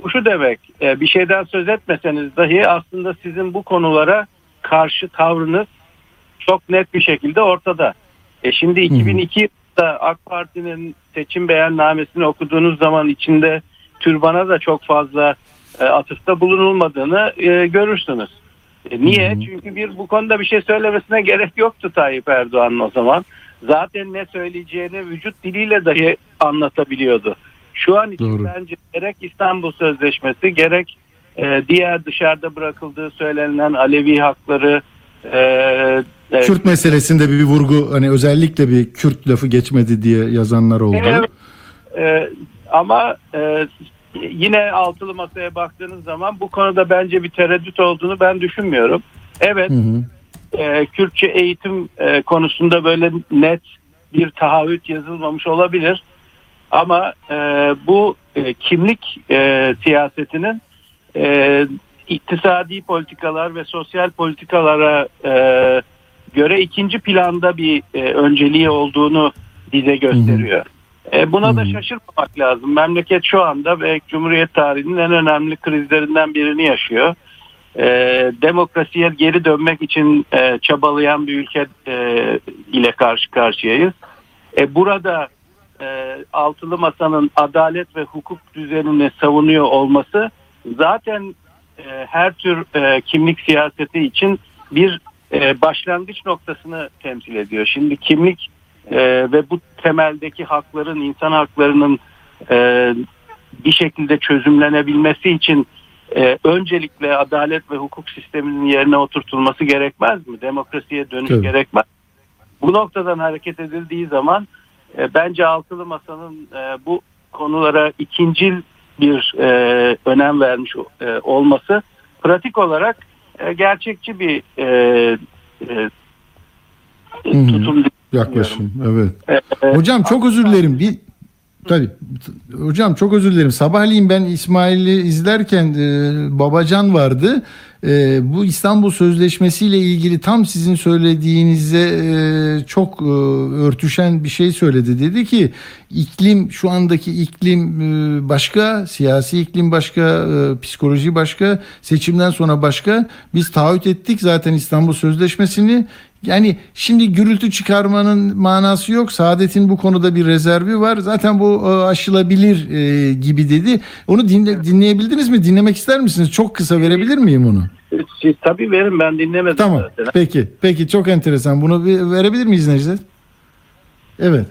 Bu şu demek. e, bir şeyden söz etmeseniz dahi aslında sizin bu konulara karşı tavrınız çok net bir şekilde ortada. E, şimdi 2002 yılında AK Parti'nin seçim beyannamesini okuduğunuz zaman içinde türbana da çok fazla e, atıfta bulunulmadığını e, görürsünüz. E, niye? Çünkü bir bu konuda bir şey söylemesine gerek yoktu Tayyip Erdoğan'ın o zaman. Zaten ne söyleyeceğini vücut diliyle dahi anlatabiliyordu. Şu an için Doğru. bence gerek İstanbul Sözleşmesi gerek e, diğer dışarıda bırakıldığı söylenen Alevi hakları e, e, Kürt meselesinde bir vurgu hani özellikle bir Kürt lafı geçmedi diye yazanlar oldu. Evet. Ee, ama e, yine altılı masaya baktığınız zaman bu konuda bence bir tereddüt olduğunu ben düşünmüyorum. Evet, Hı hı. e, Kürtçe eğitim e, konusunda böyle net bir taahhüt yazılmamış olabilir. Ama e, bu e, kimlik e, siyasetinin e, iktisadi politikalar ve sosyal politikalara e, göre ikinci planda bir e, önceliği olduğunu bize gösteriyor. E, buna da Hı hı. şaşırmamak lazım. Memleket şu anda ve Cumhuriyet tarihinin en önemli krizlerinden birini yaşıyor. E, demokrasiye geri dönmek için e, çabalayan bir ülke e, ile karşı karşıyayız. E, burada e, altılı masanın adalet ve hukuk düzenini savunuyor olması zaten e, her tür e, kimlik siyaseti için bir e, başlangıç noktasını temsil ediyor. Şimdi kimlik e, ve bu temeldeki hakların, insan haklarının e, bir şekilde çözümlenebilmesi için e, öncelikle adalet ve hukuk sisteminin yerine oturtulması gerekmez mi? Demokrasiye dönüş Tabii. gerekmez. Bu noktadan hareket edildiği zaman e, bence altılı masanın e, bu konulara ikincil bir e, önem vermiş e, olması pratik olarak e, gerçekçi bir e, e, hı. tutum Yaklaşım. Evet. E, e, Hocam çok özür dilerim. Bir Tabii. Hocam çok özür dilerim. Sabahleyin ben İsmail'i izlerken e, Babacan vardı. E, bu İstanbul Sözleşmesi ile ilgili tam sizin söylediğinize e, çok e, örtüşen bir şey söyledi. Dedi ki iklim şu andaki iklim e, başka, siyasi iklim başka, e, psikoloji başka, seçimden sonra başka. Biz taahhüt ettik zaten İstanbul Sözleşmesi'ni. Yani şimdi gürültü çıkarmanın manası yok. Saadet'in bu konuda bir rezervi var. Zaten bu e, aşılabilir e, gibi dedi. Onu dinle, dinleyebildiniz mi? Dinlemek ister misiniz? Çok kısa verebilir miyim onu? Siz tabii verin ben dinlemedim Tamam. zaten. Peki. Peki çok enteresan. Bunu bir verebilir miyiz Necdet? Evet.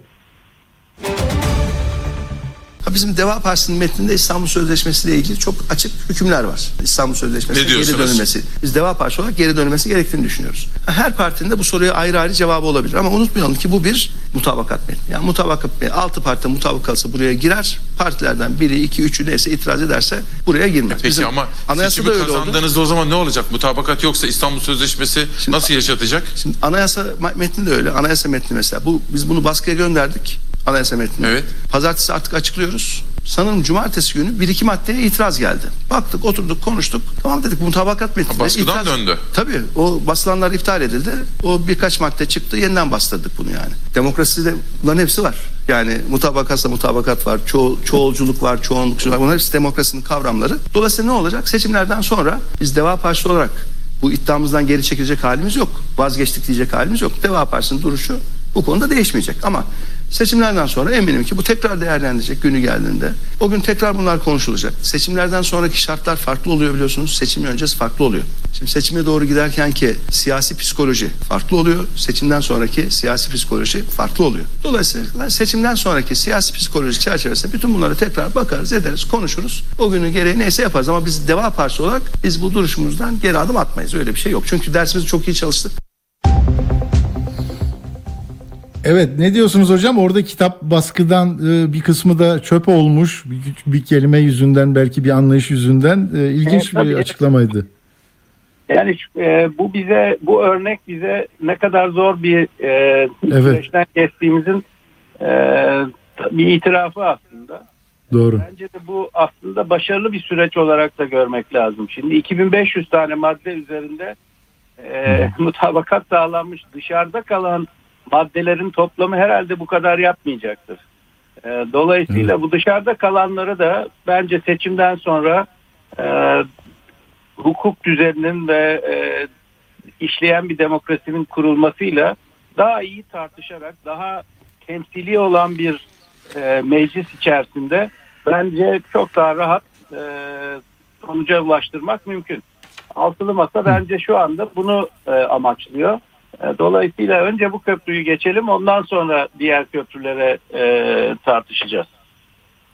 Bizim Deva Partisi'nin metninde İstanbul Sözleşmesi ile ilgili çok açık hükümler var. İstanbul Sözleşmesi Ne geri dönülmesi. Biz Deva Partisi olarak geri dönülmesi gerektiğini düşünüyoruz. Her partinin de bu soruya ayrı ayrı cevabı olabilir. Ama unutmayalım ki bu bir mutabakat metni. Yani mutabakat metni. Altı parti mutabık kalsa buraya girer. Partilerden biri, iki, üçü neyse itiraz ederse buraya girmez. Peki Bizim ama anayasada öyle oldu. kazandığınızda o zaman ne olacak? Mutabakat yoksa İstanbul Sözleşmesi nasıl yaşatacak? Şimdi anayasa metni de öyle. Anayasa metni mesela. Bu biz bunu baskıya gönderdik. Anayasa metni. Evet. Pazartesi artık açıklıyoruz. Sanırım cumartesi günü bir iki maddeye itiraz geldi. Baktık, oturduk, konuştuk. Tamam dedik mutabakat metni. Ha, baskıdan döndü. Tabii. O basılanlar iptal edildi. O birkaç madde çıktı. Yeniden bastırdık bunu yani. Demokraside bunların hepsi var. Yani mutabakatsa mutabakat var. Ço çoğulculuk var, çoğunlukçu var. Bunlar hepsi demokrasinin kavramları. Dolayısıyla ne olacak? Seçimlerden sonra biz Deva Partisi olarak bu iddiamızdan geri çekilecek halimiz yok. Vazgeçtik diyecek halimiz yok. Deva Partisi'nin duruşu bu konuda değişmeyecek. Ama seçimlerden sonra eminim ki bu tekrar değerlendirecek günü geldiğinde. O gün tekrar bunlar konuşulacak. Seçimlerden sonraki şartlar farklı oluyor biliyorsunuz. Seçim öncesi farklı oluyor. Şimdi seçime doğru giderken ki siyasi psikoloji farklı oluyor. Seçimden sonraki siyasi psikoloji farklı oluyor. Dolayısıyla seçimden sonraki siyasi psikoloji çerçevesinde bütün bunları tekrar bakarız, ederiz, konuşuruz. O günün gereği neyse yaparız ama biz Deva Partisi olarak biz bu duruşumuzdan geri adım atmayız. Öyle bir şey yok. Çünkü dersimizi çok iyi çalıştık. Evet ne diyorsunuz hocam? Orada kitap baskıdan e, bir kısmı da çöp olmuş. Bir, bir kelime yüzünden belki bir anlayış yüzünden e, ilginç Evet, bir açıklamaydı. Yani e, bu bize bu örnek bize ne kadar zor bir e, Evet. süreçten geçtiğimizin e, bir itirafı aslında. Doğru. Bence de bu aslında başarılı bir süreç olarak da görmek lazım. Şimdi 2500 tane madde üzerinde e, <laughs> mutabakat sağlanmış. Dışarıda kalan maddelerin toplamı herhalde bu kadar yapmayacaktır. E, dolayısıyla bu dışarıda kalanları da bence seçimden sonra e, hukuk düzeninin ve e, işleyen bir demokrasinin kurulmasıyla daha iyi tartışarak daha temsili olan bir e, meclis içerisinde bence çok daha rahat e, sonuca ulaştırmak mümkün. Altılı masa bence şu anda bunu e, amaçlıyor. E, dolayısıyla önce bu köprüyü geçelim ondan sonra diğer köprülere e, tartışacağız.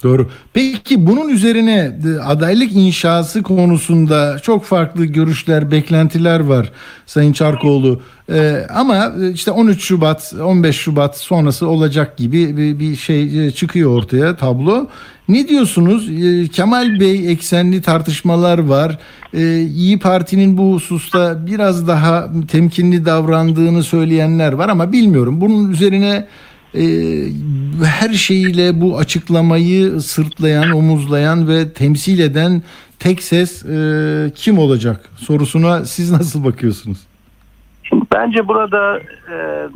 Doğru. Peki bunun üzerine e, adaylık inşası konusunda çok farklı görüşler, beklentiler var Sayın Çarkoğlu. Ee, ama işte 13 Şubat, 15 Şubat sonrası olacak gibi bir, bir şey çıkıyor ortaya tablo. Ne diyorsunuz? Ee, Kemal Bey eksenli tartışmalar var. Ee, İyi Parti'nin bu hususta biraz daha temkinli davrandığını söyleyenler var ama bilmiyorum. Bunun üzerine e, her şeyiyle bu açıklamayı sırtlayan, omuzlayan ve temsil eden tek ses e, kim olacak sorusuna siz nasıl bakıyorsunuz? Bence burada e,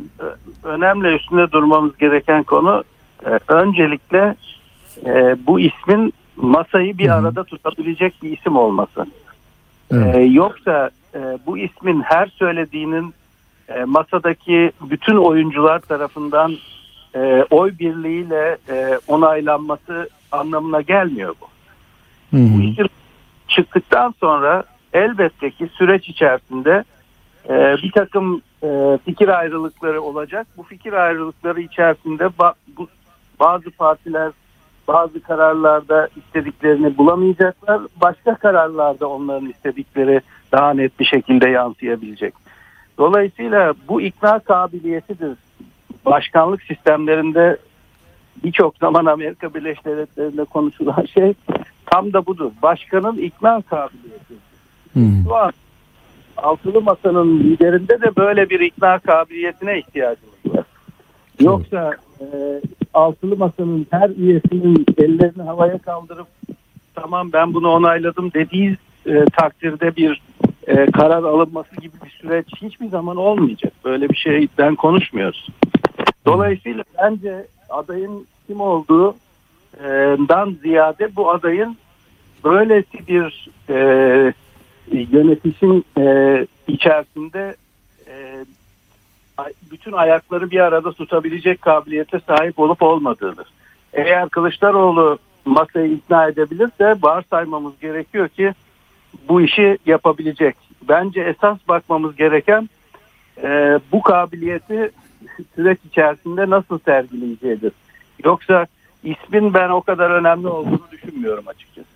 önemli üstünde durmamız gereken konu e, öncelikle e, bu ismin masayı bir arada tutabilecek bir isim olması. Evet. E, yoksa e, bu ismin her söylediğinin e, masadaki bütün oyuncular tarafından e, oy birliğiyle e, onaylanması anlamına gelmiyor bu. Bu isim çıktıktan sonra elbette ki süreç içerisinde e, bir takım e, fikir ayrılıkları olacak. Bu fikir ayrılıkları içerisinde ba- bu, bazı partiler bazı kararlarda istediklerini bulamayacaklar. Başka kararlarda onların istedikleri daha net bir şekilde yansıyabilecek. Dolayısıyla bu ikna kabiliyetidir. Başkanlık sistemlerinde birçok zaman Amerika Birleşik Devletleri'nde konuşulan şey tam da budur. Başkanın ikna kabiliyeti. Hı. Şu an altılı masanın liderinde de böyle bir ikna kabiliyetine ihtiyacımız var. Yoksa e, altılı masanın her üyesinin ellerini havaya kaldırıp tamam ben bunu onayladım dediği e, takdirde bir e, karar alınması gibi bir süreç hiçbir zaman olmayacak. Böyle bir şeyden konuşmuyoruz. Dolayısıyla bence adayın kim olduğundan ziyade bu adayın böylesi bir e, yönetişim e, içerisinde e, bütün ayakları bir arada tutabilecek kabiliyete sahip olup olmadığıdır. Eğer Kılıçdaroğlu masayı ikna edebilirse varsaymamız gerekiyor ki bu işi yapabilecek. Bence esas bakmamız gereken e, bu kabiliyeti süreç içerisinde nasıl sergileyeceğidir. Yoksa ismin ben o kadar önemli olduğunu düşünmüyorum açıkçası.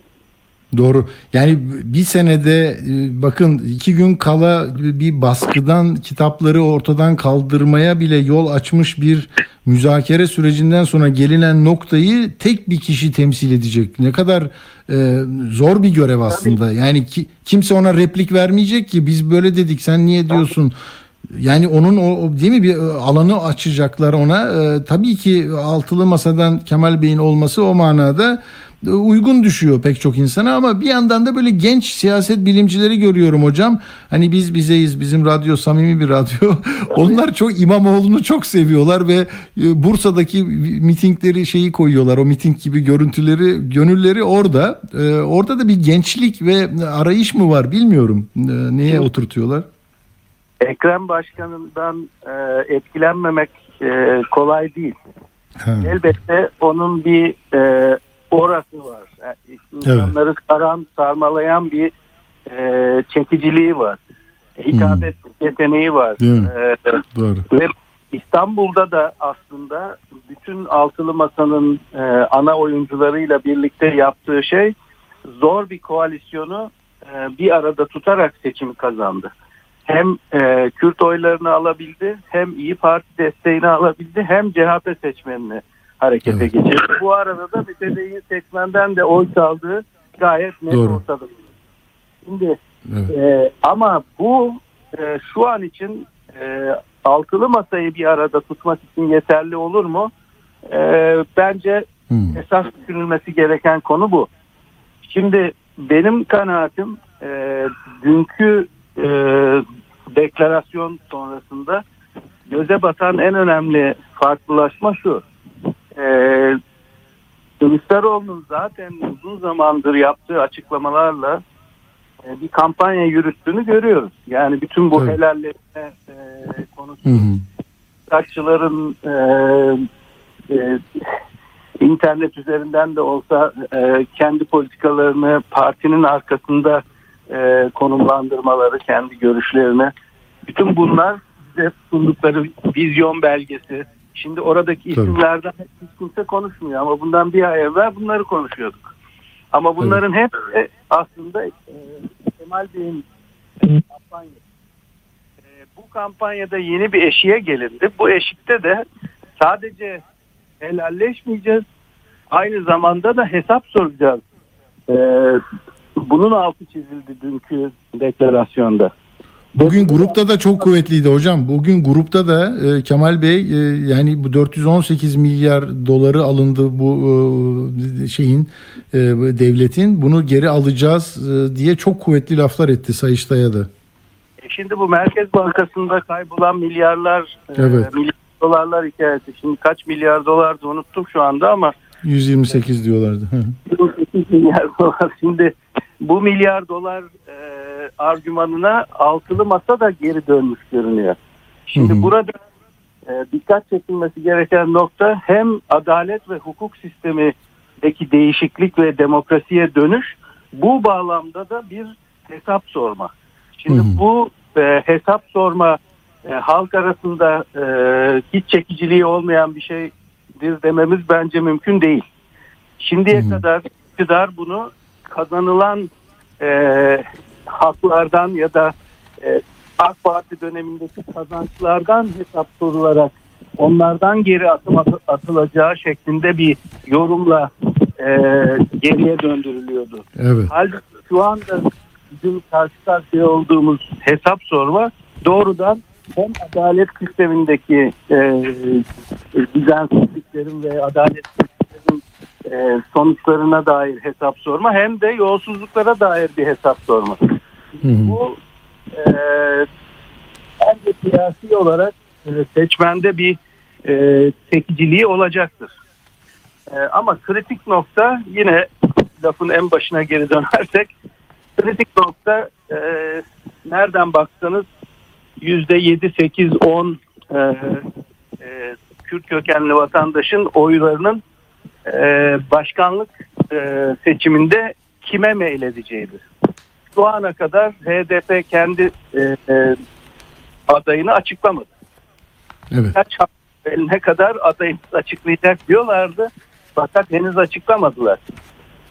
Doğru. Yani bir senede e, bakın iki gün kala bir baskıdan kitapları ortadan kaldırmaya bile yol açmış bir müzakere sürecinden sonra gelinen noktayı tek bir kişi temsil edecek. Ne kadar e, zor bir görev aslında. Yani ki, kimse ona replik vermeyecek ki biz böyle dedik sen niye diyorsun? Yani onun o değil mi bir e, alanı açacaklar ona. E, tabii ki altılı masadan Kemal Bey'in olması o manada uygun düşüyor pek çok insana ama bir yandan da böyle genç siyaset bilimcileri görüyorum hocam. Hani biz bizeyiz bizim radyo samimi bir radyo. <laughs> Onlar çok İmamoğlu'nu çok seviyorlar ve e, Bursa'daki mitingleri şeyi koyuyorlar. O miting gibi görüntüleri, gönülleri orada. E, Orada da bir gençlik ve arayış mı var bilmiyorum. E, Neye oturtuyorlar? Ekrem Başkan'ından e, etkilenmemek e, kolay değil. Ha. Elbette onun bir e, orası var. Yani insanları saran, sarmalayan bir e, çekiciliği var. Hitabet yeteneği var. Değil mi? E, Doğru. ve İstanbul'da da aslında bütün altılı masanın e, ana oyuncularıyla birlikte yaptığı şey zor bir koalisyonu e, bir arada tutarak seçimi kazandı. hem e, Kürt oylarını alabildi, hem İyi Parti desteğini alabildi, hem CHP seçmenini harekete Evet. geçirdi. Bu arada da mütedeyyin seçmenden de oy çaldığı gayet net Doğru. ortada. Şimdi Evet. e, ama bu e, şu an için e, altılı masayı bir arada tutmak için yeterli olur mu? E, bence Hmm. esas düşünülmesi gereken konu bu. Şimdi benim kanaatim e, dünkü e, deklarasyon sonrasında göze batan en önemli farklılaşma şu. E, Kılıçdaroğlu'nun zaten uzun zamandır yaptığı açıklamalarla e, bir kampanya yürüttüğünü görüyoruz. Yani bütün bu Tabii. helalleşme e, konusu kaççıların e, e, internet üzerinden de olsa e, kendi politikalarını partinin arkasında e, konumlandırmaları, kendi görüşlerini bütün bunlar bize sundukları vizyon belgesi. Şimdi oradaki Tabii. isimlerden hiç kimse konuşmuyor ama bundan bir ay evvel bunları konuşuyorduk. Ama bunların hepsi aslında e, Kemal Bey'in kampanyası. E, bu kampanyada yeni bir eşiğe gelindi. Bu eşikte de sadece helalleşmeyeceğiz. Aynı zamanda da hesap soracağız. E, bunun altı çizildi dünkü deklarasyonda. Bugün grupta da çok kuvvetliydi hocam. Bugün grupta da e, Kemal Bey e, yani bu 418 milyar doları alındı bu e, şeyin e, devletin bunu geri alacağız e, diye çok kuvvetli laflar etti Sayıştay'a da. E şimdi bu Merkez Bankası'nda kaybolan milyarlar, e, Evet. milyar dolarlar hikayesi. Şimdi kaç milyar dolar da unuttum şu anda ama 128 diyorlardı. Hı hı. 28 milyar dolar. Şimdi bu milyar dolar e, argümanına altılı masa da geri dönmüş görünüyor. Şimdi Hı hı. burada e, dikkat çekilmesi gereken nokta hem adalet ve hukuk sistemindeki değişiklik ve demokrasiye dönüş bu bağlamda da bir hesap sorma. Şimdi Hı hı. bu e, hesap sorma e, halk arasında e, hiç çekiciliği olmayan bir şeydir dememiz bence mümkün değil. Şimdiye Hı hı. kadar iktidar bunu kazanılan e, haklardan ya da e, AK Parti dönemindeki kazançlardan hesap sorularak onlardan geri atım atı- atılacağı şeklinde bir yorumla e, geriye döndürülüyordu. Evet. Halbuki şu anda bizim karşı karşıya olduğumuz hesap sorma doğrudan hem adalet sistemindeki e, düzensizliklerin ve adaletsizliklerin e, sonuçlarına dair hesap sorma hem de yolsuzluklara dair bir hesap sorma. Hı. Bu e, bence siyasi olarak e, seçmende bir e, çekiciliği olacaktır. E, ama kritik nokta yine lafın en başına geri dönersek kritik nokta e, nereden baksanız yüzde yedi, sekiz, on e, e, Kürt kökenli vatandaşın oylarının e, başkanlık e, seçiminde kime meyledeceğidir. Şu ana kadar HDP kendi e, e, adayını açıklamadı. Evet. Kaç ne kadar adayımız açıklayacak diyorlardı. Fakat henüz açıklamadılar.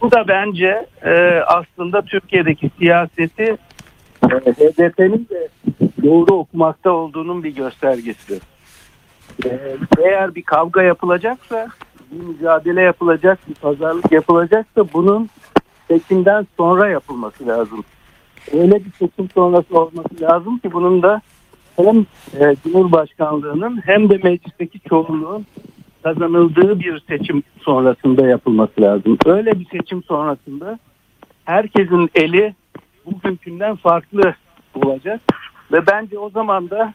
Bu da bence e, aslında Türkiye'deki siyaseti e, HDP'nin de doğru okumakta olduğunun bir göstergesi. E, eğer bir kavga yapılacaksa, bir mücadele yapılacak, bir pazarlık yapılacaksa bunun seçimden sonra yapılması lazım. Öyle bir seçim sonrası olması lazım ki bunun da hem e, Cumhurbaşkanlığının hem de meclisteki çoğunluğun kazanıldığı bir seçim sonrasında yapılması lazım. Öyle bir seçim sonrasında herkesin eli bugünkünden farklı olacak ve bence o zaman da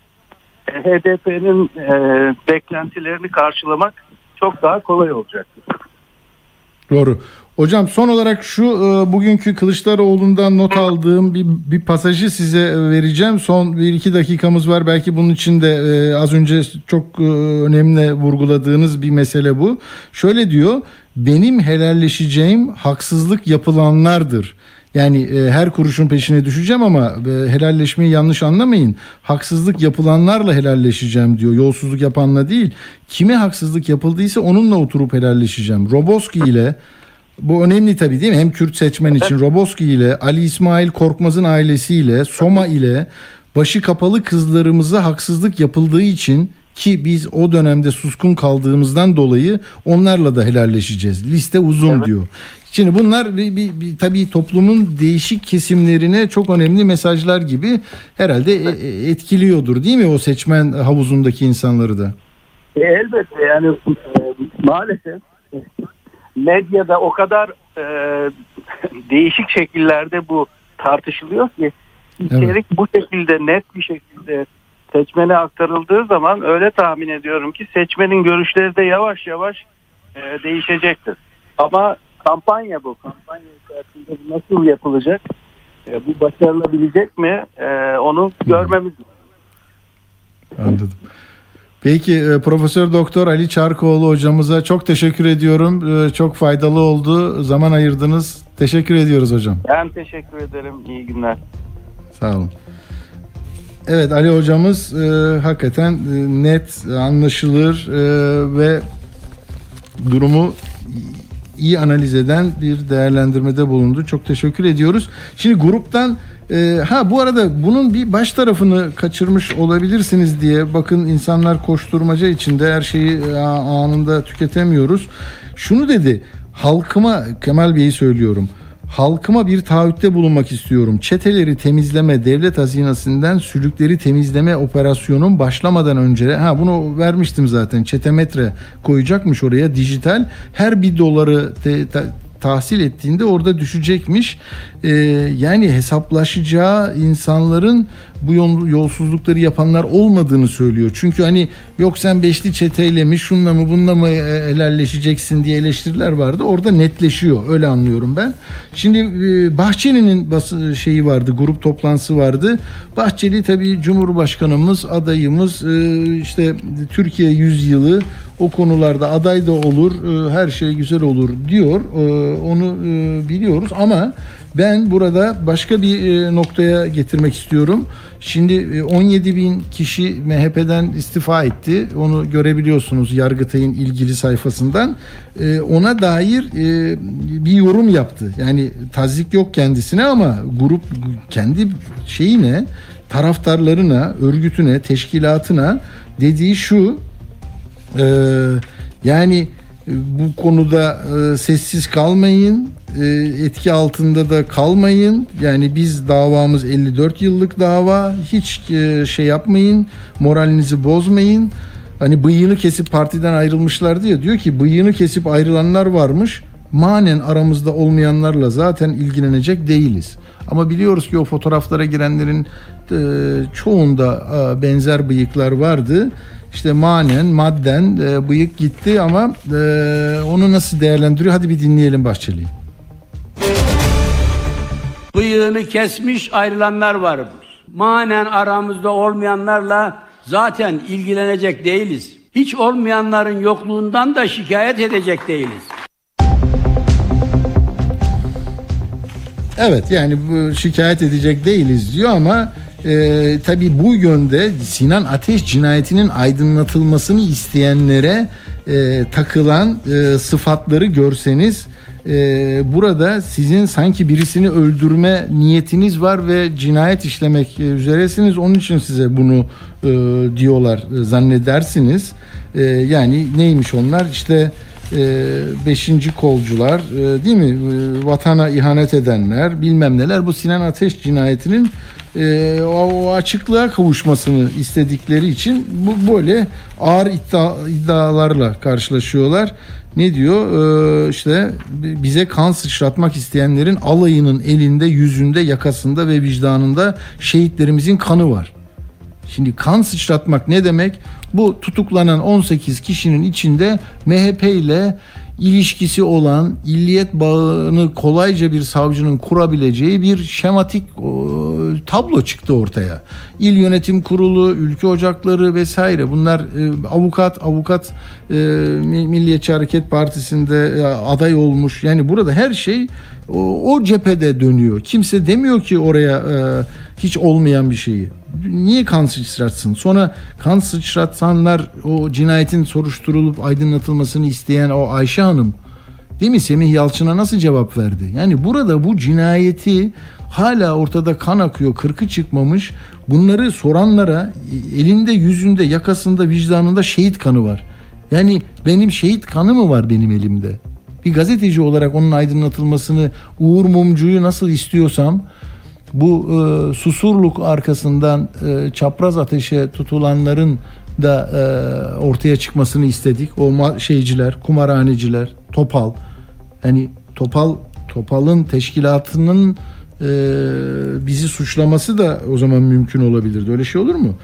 e, HDP'nin e, beklentilerini karşılamak çok daha kolay olacak. Doğru. Hocam son olarak şu e, bugünkü Kılıçdaroğlu'ndan not aldığım bir, bir pasajı size vereceğim. Son bir iki dakikamız var. Belki bunun için de e, az önce çok e, önemli vurguladığınız bir mesele bu. Şöyle diyor. Benim helalleşeceğim haksızlık yapılanlardır. Yani e, her kuruşun peşine düşeceğim ama e, helalleşmeyi yanlış anlamayın. Haksızlık yapılanlarla helalleşeceğim diyor. Yolsuzluk yapanla değil. Kime haksızlık yapıldıysa onunla oturup helalleşeceğim. Roboski ile bu önemli tabii değil mi? Hem Kürt seçmen için Roboski ile Ali İsmail Korkmaz'ın ailesiyle Soma ile başı kapalı kızlarımıza haksızlık yapıldığı için ki biz o dönemde suskun kaldığımızdan dolayı onlarla da helalleşeceğiz. Liste uzun diyor. Şimdi bunlar bir, bir, bir- tabii toplumun değişik kesimlerine çok önemli mesajlar gibi herhalde e- e- etkiliyordur değil mi o seçmen havuzundaki insanları da? E, elbette yani e, maalesef medyada o kadar e, değişik şekillerde bu tartışılıyor ki içerik bu şekilde net bir şekilde seçmene aktarıldığı zaman öyle tahmin ediyorum ki seçmenin görüşleri de yavaş yavaş e, değişecektir. Ama kampanya bu. Kampanya içerisinde bu nasıl yapılacak? E, bu başarılabilecek mi? E, onu görmemiz Anladım. Peki e, Profesör Doktor Ali Çarkoğlu hocamıza çok teşekkür ediyorum. E, Çok faydalı oldu. Zaman ayırdınız. Teşekkür ediyoruz hocam. Ben teşekkür ederim. İyi günler. Sağ olun. Evet Ali hocamız e, hakikaten e, net, anlaşılır e, ve durumu iyi analiz eden bir değerlendirmede bulundu. Çok teşekkür ediyoruz. Şimdi gruptan e, ha bu arada bunun bir baş tarafını kaçırmış olabilirsiniz diye bakın insanlar koşturmaca içinde her şeyi e, anında tüketemiyoruz. Şunu dedi halkıma Kemal Bey'i söylüyorum. Halkıma bir taahhütte bulunmak istiyorum. Çeteleri temizleme, devlet hazinesinden sülükleri temizleme operasyonun başlamadan önce ha bunu vermiştim zaten. Çetemetre koyacakmış oraya dijital. Her bir doları te- te- tahsil ettiğinde orada düşecekmiş. Ee, yani hesaplaşacağı insanların bu yol- yolsuzlukları yapanlar olmadığını söylüyor. Çünkü hani yok sen beşli çeteyle mi şunla mı bununla mı e, helalleşeceksin diye eleştiriler vardı. Orada netleşiyor. Öyle anlıyorum ben. Şimdi e, Bahçeli'nin şeyi vardı. Grup toplantısı vardı. Bahçeli tabii Cumhurbaşkanımız, adayımız e, işte Türkiye yüzyılı o konularda aday da olur, e, her şey güzel olur diyor. E, Onu e, biliyoruz ama ben burada başka bir noktaya getirmek istiyorum. Şimdi e, 17 bin kişi MHP'den istifa etti. Onu görebiliyorsunuz Yargıtay'ın ilgili sayfasından. Ona dair bir yorum yaptı. Yani tazik yok kendisine ama grup kendi şeyine, taraftarlarına, örgütüne, teşkilatına dediği şu ee, yani e, bu konuda e, sessiz kalmayın, e, etki altında da kalmayın. Yani biz davamız 54 yıllık dava. Hiç e, şey yapmayın, moralinizi bozmayın. Hani bıyığını kesip partiden ayrılmışlar diye diyor ki bıyığını kesip ayrılanlar varmış. Manen aramızda olmayanlarla zaten ilgilenecek değiliz. Ama biliyoruz ki o fotoğraflara girenlerin e, çoğunda e, benzer bıyıklar vardı. İşte manen, madden e, bıyık gitti ama e, onu nasıl değerlendiriyor? Hadi bir dinleyelim Bahçeli'yi. Bıyığını kesmiş ayrılanlar varmış. Manen aramızda olmayanlarla zaten ilgilenecek değiliz. Hiç olmayanların yokluğundan da şikayet edecek değiliz. Evet yani bu şikayet edecek değiliz diyor ama e, tabii bu yönde Sinan Ateş cinayetinin aydınlatılmasını isteyenlere e, takılan e, sıfatları görseniz e, burada sizin sanki birisini öldürme niyetiniz var ve cinayet işlemek üzeresiniz. Onun için size bunu e, diyorlar e, zannedersiniz. E, yani neymiş onlar işte e, beşinci kolcular e, değil mi E, vatana ihanet edenler bilmem neler bu Sinan Ateş cinayetinin e, o, açıklığa kavuşmasını istedikleri için bu böyle ağır iddia, iddialarla karşılaşıyorlar. Ne diyor? Ee, işte bize kan sıçratmak isteyenlerin alayının elinde, yüzünde, yakasında ve vicdanında şehitlerimizin kanı var. Şimdi kan sıçratmak ne demek? Bu tutuklanan 18 kişinin içinde MHP ile ilişkisi olan illiyet bağını kolayca bir savcının kurabileceği bir şematik o, tablo çıktı ortaya. İl Yönetim Kurulu, ülke ocakları vesaire bunlar e, avukat, avukat e, Milliyetçi Hareket Partisi'nde e, aday olmuş. Yani burada her şey o, o cephede dönüyor. Kimse demiyor ki oraya e, hiç olmayan bir şeyi. Niye kan sıçratsın? Sonra kan sıçratsanlar o cinayetin soruşturulup aydınlatılmasını isteyen o Ayşe Hanım Değil mi? Semih Yalçın'a nasıl cevap verdi? Yani burada bu cinayeti hala ortada kan akıyor, kırkı çıkmamış. Bunları soranlara e, elinde, yüzünde, yakasında, vicdanında şehit kanı var. Yani benim şehit kanı mı var benim elimde? Bir gazeteci olarak onun aydınlatılmasını Uğur Mumcu'yu nasıl istiyorsam bu e, susurluk arkasından e, çapraz ateşe tutulanların da e, ortaya çıkmasını istedik. O şeyciler, kumarhaneciler, Topal. Yani Topal Topal'ın teşkilatının e, bizi suçlaması da o zaman mümkün olabilirdi. Öyle şey olur mu?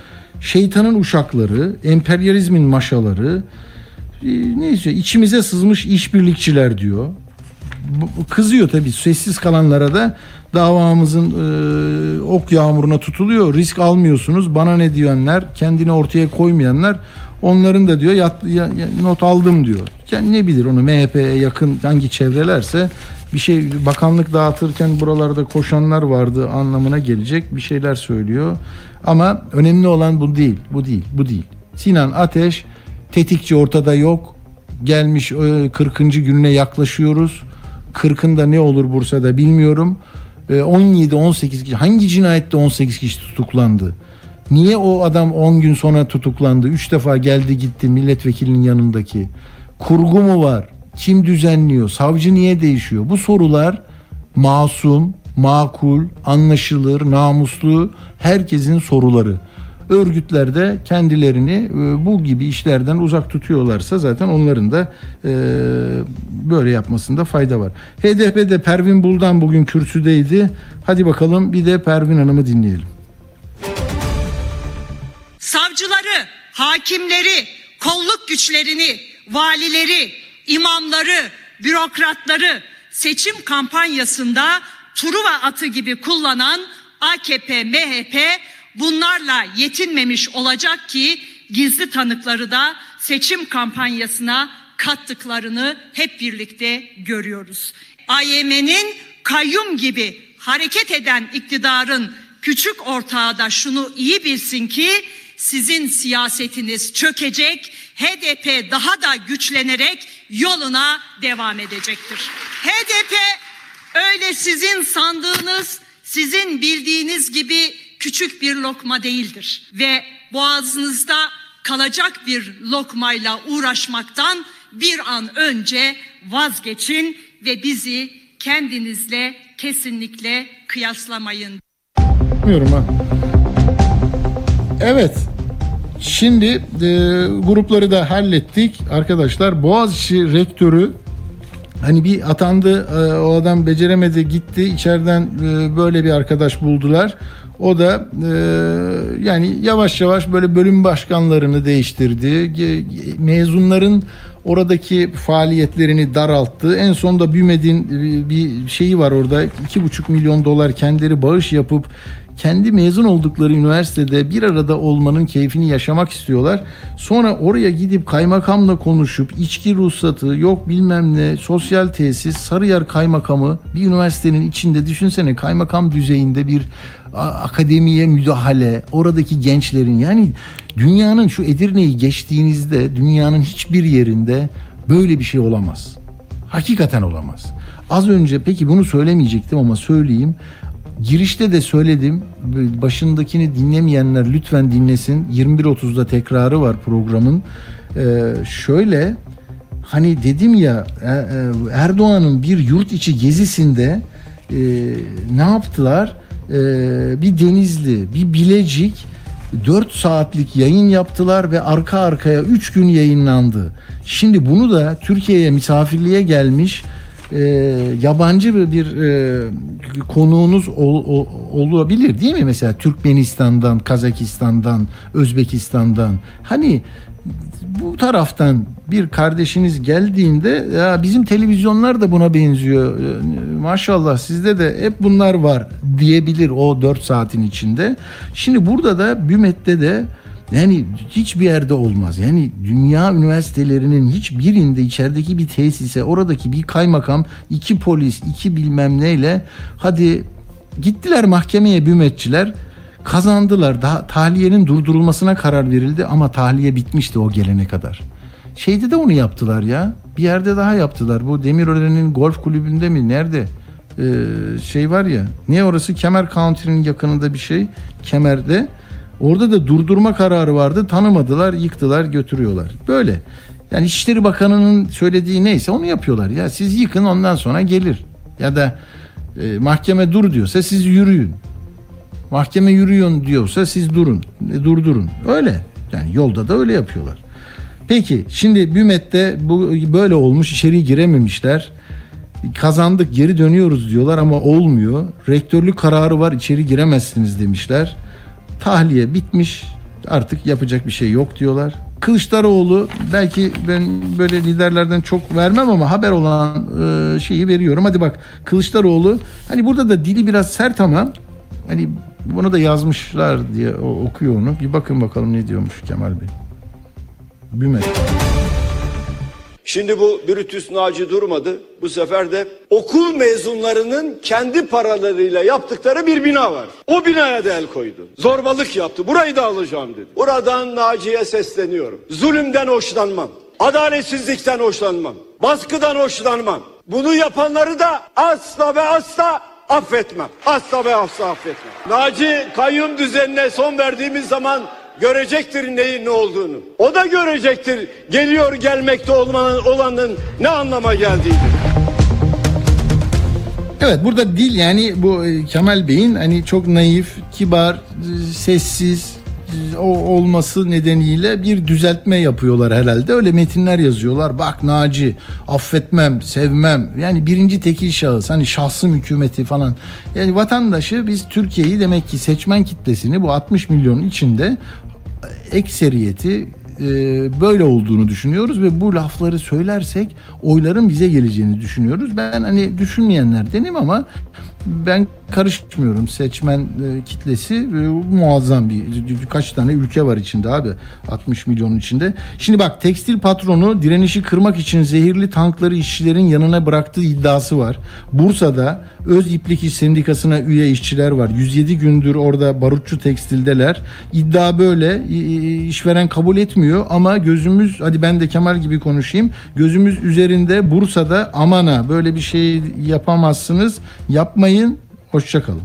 Şeytanın uşakları, emperyalizmin maşaları, e, neyse içimize sızmış işbirlikçiler diyor. Kızıyor tabii sessiz kalanlara da davamızın e, ok yağmuruna tutuluyor. Risk almıyorsunuz. Bana ne diyenler, kendini ortaya koymayanlar onların da diyor yat, ya- not aldım diyor. Yani ne bilir onu MHP'ye yakın hangi çevrelerse bir şey bakanlık dağıtırken buralarda koşanlar vardı anlamına gelecek bir şeyler söylüyor. Ama önemli olan bu değil. Bu değil. Bu değil. Sinan Ateş tetikçi ortada yok. Gelmiş e, 40. gününe yaklaşıyoruz. 40'ında ne olur Bursa'da bilmiyorum. E, 17-18 kişi hangi cinayette 18 kişi tutuklandı? Niye o adam 10 gün sonra tutuklandı? 3 defa geldi gitti milletvekilinin yanındaki. Kurgu mu var? Kim düzenliyor? Savcı niye değişiyor? Bu sorular masum, makul, anlaşılır, namuslu herkesin soruları. Örgütler de kendilerini e, bu gibi işlerden uzak tutuyorlarsa zaten onların da e, böyle yapmasında fayda var. HDP'de Pervin Buldan bugün kürsüdeydi. Hadi bakalım bir de Pervin Hanım'ı dinleyelim. savcıları, hakimleri, kolluk güçlerini, valileri, imamları, bürokratları seçim kampanyasında Truva atı gibi kullanan AKP, MHP bunlarla yetinmemiş olacak ki gizli tanıkları da seçim kampanyasına kattıklarını hep birlikte görüyoruz. AYM'nin kayyum gibi hareket eden iktidarın küçük ortağı da şunu iyi bilsin ki sizin siyasetiniz çökecek, HDP daha da güçlenerek yoluna devam edecektir. HDP öyle sizin sandığınız, sizin bildiğiniz gibi küçük bir lokma değildir ve boğazınızda kalacak bir lokmayla uğraşmaktan bir an önce vazgeçin ve bizi kendinizle kesinlikle kıyaslamayın. Bilmiyorum ha. Evet. Şimdi e, grupları da hallettik. Arkadaşlar Boğaziçi rektörü hani bir atandı e, o adam beceremedi gitti içeriden e, böyle bir arkadaş buldular. O da e, yani yavaş yavaş böyle bölüm başkanlarını değiştirdi. Mezunların oradaki faaliyetlerini daralttı. En sonunda BÜMED'in e, bir şeyi var orada. 2,5 milyon dolar kendileri bağış yapıp kendi mezun oldukları üniversitede bir arada olmanın keyfini yaşamak istiyorlar. Sonra oraya gidip kaymakamla konuşup içki ruhsatı yok bilmem ne sosyal tesis Sarıyer kaymakamı bir üniversitenin içinde düşünsene kaymakam düzeyinde bir akademiye müdahale oradaki gençlerin yani dünyanın şu Edirne'yi geçtiğinizde dünyanın hiçbir yerinde böyle bir şey olamaz. Hakikaten olamaz. Az önce peki bunu söylemeyecektim ama söyleyeyim. Girişte de söyledim. Başındakini dinlemeyenler lütfen dinlesin. 21.30'da tekrarı var programın. Ee, şöyle hani dedim ya e, e, Erdoğan'ın bir yurt içi gezisinde e, ne yaptılar? E, bir Denizli, bir Bilecik 4 saatlik yayın yaptılar ve arka arkaya 3 gün yayınlandı. Şimdi bunu da Türkiye'ye misafirliğe gelmiş e, yabancı bir, e, konuğunuz ol- ol- olabilir değil mi? Mesela Türkmenistan'dan, Kazakistan'dan, Özbekistan'dan. Hani bu taraftan bir kardeşiniz geldiğinde ya bizim televizyonlar da buna benziyor. E, Maşallah sizde de hep bunlar var diyebilir o 4 saatin içinde. Şimdi burada da BÜMET'te de yani hiçbir yerde olmaz. Yani dünya üniversitelerinin hiçbirinde içerideki bir tesise oradaki bir kaymakam, iki polis, iki bilmem neyle hadi gittiler mahkemeye bümetçiler kazandılar. Daha tahliyenin durdurulmasına karar verildi ama tahliye bitmişti o gelene kadar. Şeyde de onu yaptılar ya. Bir yerde daha yaptılar. Bu Demirören'in golf kulübünde mi? Nerede? Ee, şey var ya. Niye orası? Kemer County'nin yakınında bir şey. Kemer'de. Orada da durdurma kararı vardı. Tanımadılar, yıktılar, götürüyorlar. Böyle. Yani İçişleri Bakanı'nın söylediği neyse onu yapıyorlar. Ya siz yıkın ondan sonra gelir. Ya da e, mahkeme dur diyorsa siz yürüyün. Mahkeme yürüyün diyorsa siz durun. E, durdurun. Öyle. Yani yolda da öyle yapıyorlar. Peki şimdi BÜMET'te bu böyle olmuş içeri girememişler. Kazandık geri dönüyoruz diyorlar ama olmuyor. Rektörlük kararı var içeri giremezsiniz demişler. Tahliye bitmiş artık yapacak bir şey yok diyorlar. Kılıçdaroğlu belki ben böyle liderlerden çok vermem ama haber olan e, şeyi veriyorum. Hadi bak Kılıçdaroğlu hani burada da dili biraz sert ama hani bunu da yazmışlar diye o- okuyor onu. Bir bakın bakalım ne diyormuş Kemal Bey. Bümet. Şimdi bu Brutus Naci durmadı. Bu sefer de okul mezunlarının kendi paralarıyla yaptıkları bir bina var. O binaya da el koydu. Zorbalık yaptı. Burayı da alacağım dedi. Buradan Naci'ye sesleniyorum. Zulümden hoşlanmam. Adaletsizlikten hoşlanmam. Baskıdan hoşlanmam. Bunu yapanları da asla ve asla affetmem. Asla ve asla affetmem. Naci kayyum düzenine son verdiğimiz zaman görecektir neyin ne olduğunu. O da görecektir geliyor gelmekte olmanın, olanın ne anlama geldiğini. Evet burada dil yani bu e, Kemal Bey'in hani çok naif, kibar, e, sessiz o olması nedeniyle bir düzeltme yapıyorlar herhalde. Öyle metinler yazıyorlar. Bak Naci affetmem, sevmem. Yani birinci tekil şahıs hani şahsım hükümeti falan. Yani vatandaşı biz Türkiye'yi demek ki seçmen kitlesini bu 60 milyonun içinde ekseriyeti e, böyle olduğunu düşünüyoruz ve bu lafları söylersek oyların bize geleceğini düşünüyoruz. Ben hani düşünmeyenlerdenim ama ben karışmıyorum. Seçmen e, kitlesi e, muazzam bir kaç tane ülke var içinde abi 60 milyonun içinde. Şimdi bak tekstil patronu direnişi kırmak için zehirli tankları işçilerin yanına bıraktığı iddiası var. Bursa'da Öz İplik İş Sendikası'na üye işçiler var. 107 gündür orada barutçu tekstildeler. İddia böyle. İşveren kabul etmiyor ama gözümüz hadi ben de Kemal gibi konuşayım. Gözümüz üzerinde Bursa'da amana böyle bir şey yapamazsınız. Yapmayın. Hoşçakalın.